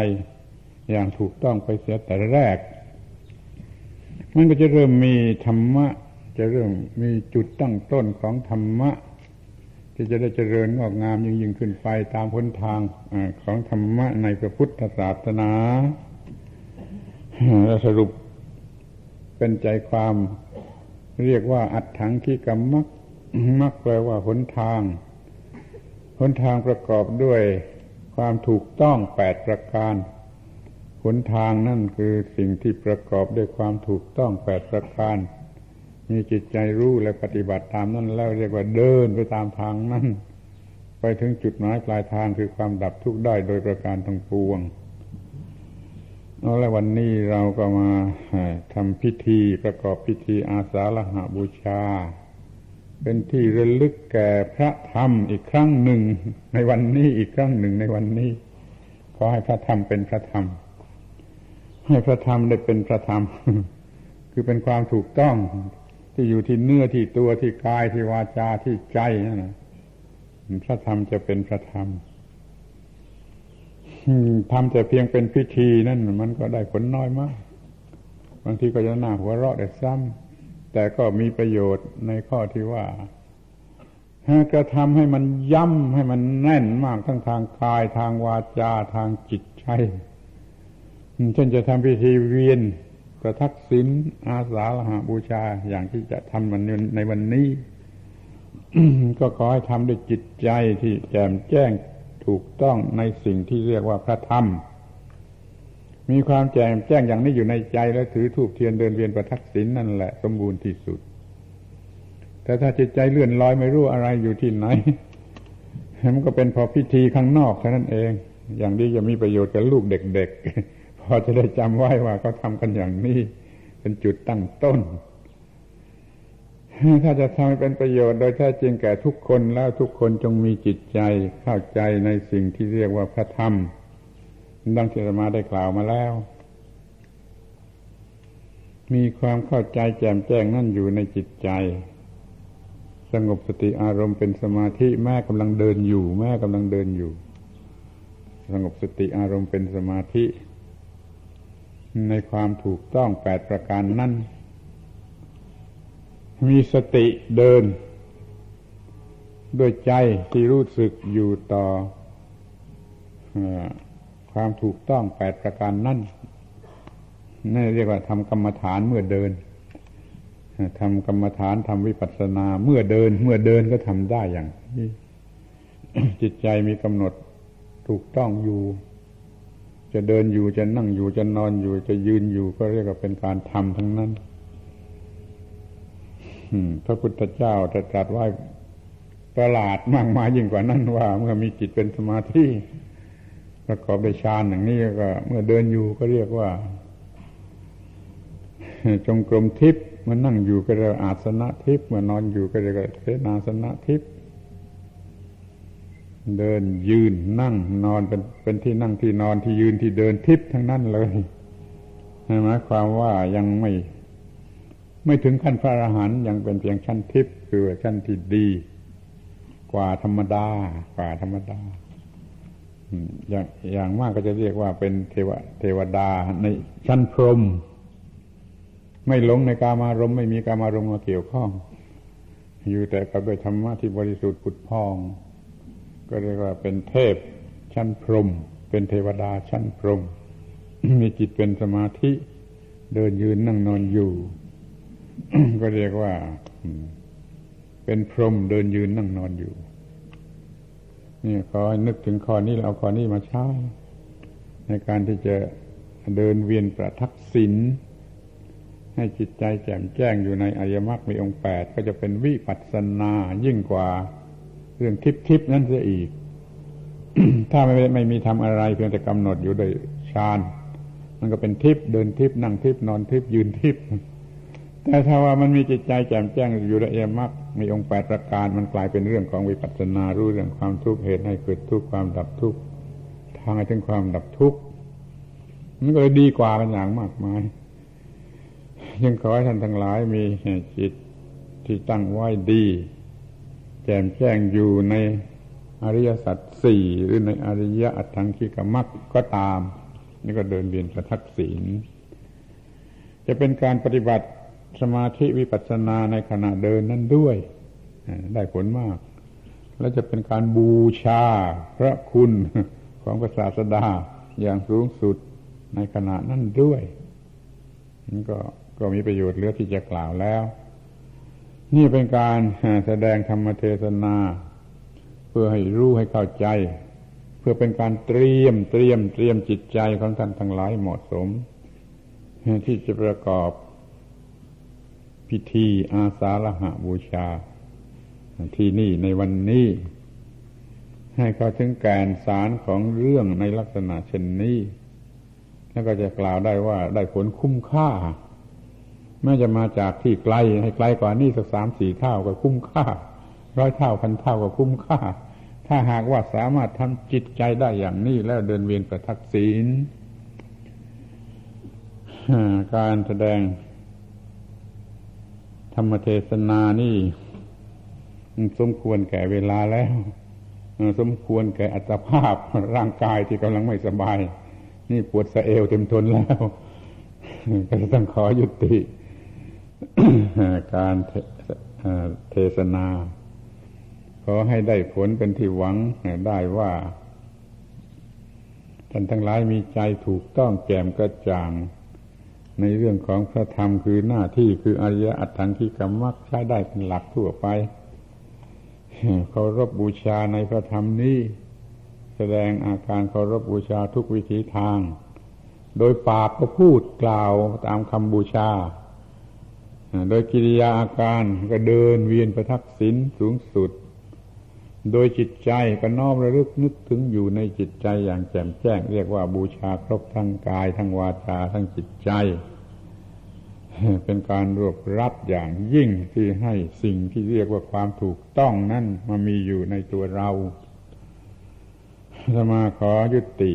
อย่างถูกต้องไปเสียแต่แรก มันก็จะเริ่มมีธรรมะ จะเริ่มมีจุดตั้งต้นของธรรมะ ที่จะได้เจริญงอกงามยิ่งยิ่งขึ้นไปตามพ้นทางอของธรรมะในพระพุทธศาสนาสรุปเป็นใจความเรียกว่าอัดถังขีกรรมมักมักแปลว่าหนทางหนทางประกอบด้วยความถูกต้องแปดประการ หนทางนั่นคือสิ่งที่ประกอบด้วยความถูกต้องแปดประการ มีจิตใจรู้และปฏิบัติตามนั่นแล้วเรียกว่าเดินไปตามทางนั้นไปถึงจุดหมายปลายทางคือความดับทุกข์ได้โดยประการทั้งปวงแล้ววันนี้เราก็มาทำพิธีประกอบพิธีอาสาฬหาบูชา เป็นที่ระลึกแก่พระธรรมอีกครั้งหนึ่ง ในวันนี้อีกครั้งหนึ่งในวันนี้ ขอให้พระธรรมเป็นพระธรรม ให้พระธรรมได้เป็นพระธรรม คือเป็นความถูกต้อง ที่อยู่ที่เนื้อที่ตัวที่กายที่วาจาที่ใจนั่นพระธรรมจะเป็นพระธรรมทำแต่เพียงเป็นพิธีนั่นมันก็ได้ผลน้อยมาก บางทีก็จะหน่าหัวเราะแต่ซ้ำแต่ก็มีประโยชน์ในข้อที่ว่าากระทำให้มันย่ำให้มันแน่นมากทั้งทางกายทางวาจาทางจิตใจ เช่นจะทำพิธีเวียนประทักษิณอาสาฬหาบูชาอย่างที่จะทำมันในวันนี้ ก็ขอให้ทำด้วยจิตใจที่แจ่มแจ้งถูกต้องในสิ่งที่เรียกว่าพระธรรม มีความแจ่มแจ้งอย่างนี้อยู่ในใจแล้วถือทูบเทียนเดินเวียนประทักษิณนั่นแหละสมบูรณ์ที่สุด แต่ถ้าจิตใจเลื่อนลอยไม่รู้อะไรอยู่ที่ไหนมันก็เป็นพอพิธีข้างนอกแค่นั้นเอง อย่างนี้จะมีประโยชน์กับลูกเด็กๆ อจะได้จำไว้ว่าเขาทำกันอย่างนี้ เป็นจุดตั้งต้น ถ้าจะทำให้เป็นประโยชน์โดยแท้จริงแก่ทุกคนแล้วทุกคนจงมีจิตใจเข้าใจในสิ่งที่เรียกว่าพระธรรมดังที่เรามาได้กล่าวมาแล้ว มีความเข้าใจแจ่มแจ้งนั่นอยู่ในจิตใจ สงบสติอารมณ์เป็นสมาธิแม่กำลังเดินอยู่ แม่กำลังเดินอยู่ สงบสติอารมณ์เป็นสมาธิ ในความถูกต้องแปดประการนั่นมีสติเดิน ด้วยใจที่รู้สึกอยู่ต่อความถูกต้องแปดประการนั่นนี่เรียกว่าทำกรรมฐานเมื่อเดินทำกรรมฐานทำวิปัสสนา เมื่อเดิน เมื่อเดินก็ทำได้อย่างนี้จิตใจมีกำหนดถูกต้องอยู่ จะเดินอยู่จะนั่งอยู่จะนอนอยู่ จะยืนอยู่ก็เรียกว่าเป็นการทำทั้งนั้นพระพุทธเจ้าจะตรัสไว้ประหลาดมากมายยิ่งกว่านั้นว่า เมื่อมีจิตเป็นสมาธิประกอบด้วยฌานอย่างนี้ก็ เมื่อเดินอยู่ก็เรียกว่า จงกรมทิพย์มันนั่งอยู่ก็เรียกอาสนะทิพย์เมื่อนอนอยู่ก็เรียกเสนาสนะทิพย์ เดินยืนนั่งนอนเป็นเป็นที่นั่งที่นอนที่ยืนที่เดินทิพย์ทั้งนั้นเลยหมายความว่ายังไม่ไม่ถึงขั้นพระอรหันต์ยังเป็นเพียงชั้นทิพย์คือชั้นที่ดี กว่าธรรมดา กว่าธรรมดาอย่างอย่างมากก็จะเรียกว่าเป็นเทวเทวดาในชั้นพรหมไม่หลงในกามารมณ์ไม่มีกามารมณ์มาเกี่ยวข้อง อยู่แต่กับด้วยธรรมะที่บริสุทธิ์ผุดพอง ก็เรียกว่าเป็นเทพชั้นพรหมเป็นเทวดาชั้นพรหมมีจิตเป็นสมาธิ เดินยืนนั่งนอนอยู่ ก็เรียกว่า เป็นพรหมเดินยืนนั่งนอนอยู่นี่ขอให้นึกถึงข้อนี้แล้วเอาข้อนี้มาใช้ในการที่จะเดินเวียนประทักษิณให้จิตใจแจ่มแจ้งอยู่ในอริยมรรคมีองค์แปดก็จะเป็นวิปัสสนายิ่งกว่า เรื่องทิพทิพนั้นเสียอีก ถ้าไม่ไม่มีทำอะไร เพียงแต่กำหนดอยู่โดยฌานมันก็เป็นทิพย์เดินทิพย์นั่งทิพย์นอนทิพย์ยืนทิพย์แต่ถ้าว่ามันมีจิตใจแจ่มแจ้งอยู่ละเอียดมากมีองค์แปดประการ มันกลายเป็นเรื่องของวิปัสสนารู้เรื่องความทุกข์เหตุให้เกิดทุกข์ความดับทุกข์ทางให้ถึงความดับทุกข์มันก็เลยดีกว่ากันอย่างมากมายยังขอให้ท่านทั้งหลายมีจิตที่ตั้งไว้ดี แจ่มแจ้งอยู่ในอริยสัจสี่หรือในอริยอัตถังคิกมักก็ตาม นี่ก็เดินเรียนประทักษิณจะเป็นการปฏิบัติสมาธิวิปัสสนาในขณะเดินนั้นด้วย ได้ผลมาก และจะเป็นการบูชาพระคุณของพระศาสดาอย่างสูงสุดในขณะนั้นด้วยนี่ก็ก็มีประโยชน์เหลือที่จะกล่าวแล้ว นี่เป็นการแสดงธรรมเทศนา เพื่อให้รู้ให้เข้าใจ เพื่อเป็นการเตรียมเตรียมเตรียมจิตใจของท่านทั้งหลายเหมาะสม ที่จะประกอบพิธีอาสาฬหาบูชา ที่นี่ในวันนี้ ให้เขาถึงแกนสารของเรื่องในลักษณะเช่นนี้ แล้วก็จะกล่าวได้ว่าได้ผลคุ้มค่า แม้จะมาจากที่ไกลให้ไกลกว่านี้สักสามสี่เท่าก็คุ้มค่า ร้อยเท่าพันเท่าก็คุ้มค่า ถ้าหากว่าสามารถทำจิตใจได้อย่างนี้แล้วเดินเวียนประทักษิณการแสดง ธรรมเทศนานี่สมควรแก่เวลาแล้ว สมควรแก่อัตภาพร่างกายที่กำลังไม่สบาย นี่ปวดสะเอวเต็มทนแล้ว ก็ต้องขอยุติ การเทศนา ขอให้ได้ผลเป็นที่หวังได้ว่า ท่านทั้งหลายมีใจถูกต้องแจ่มกระจ่าง ในเรื่องของพระธรรมคือหน้าที่คืออริยอัตถังคีกรรมักใช้ได้เป็นหลักทั่วไปเคารพบบูชาในพระธรรมนี้แสดงอาการเคารพบูชาทุกวิถีทาง โดยปากก็พูดกล่าวตามคำบูชา โดยกิริยาอาการก็เดินเวียนประทักษิณสูงสุด โดยจิตใจก็น้อมระลึกนึกถึงอยู่ในจิตใจอย่างแจ่มแจ้ง เรียกว่าบูชาครบทั้งกาย ทั้งวาจาทั้งจิตใจ เป็นการรวบรัดอย่างยิ่งที่ให้สิ่งที่เรียกว่าความถูกต้องนั่นมามีอยู่ในตัวเราสมาขอยุติ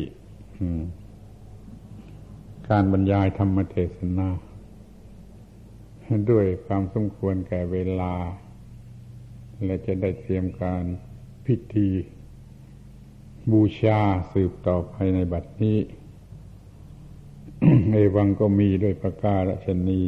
การบรรยายธรรมเทศนา ด้วยความสมควรแก่เวลา และจะได้เตรียมการพิธี บูชาสืบต่อไปในบัดนี้ เอวังก็มีด้วยประการชนี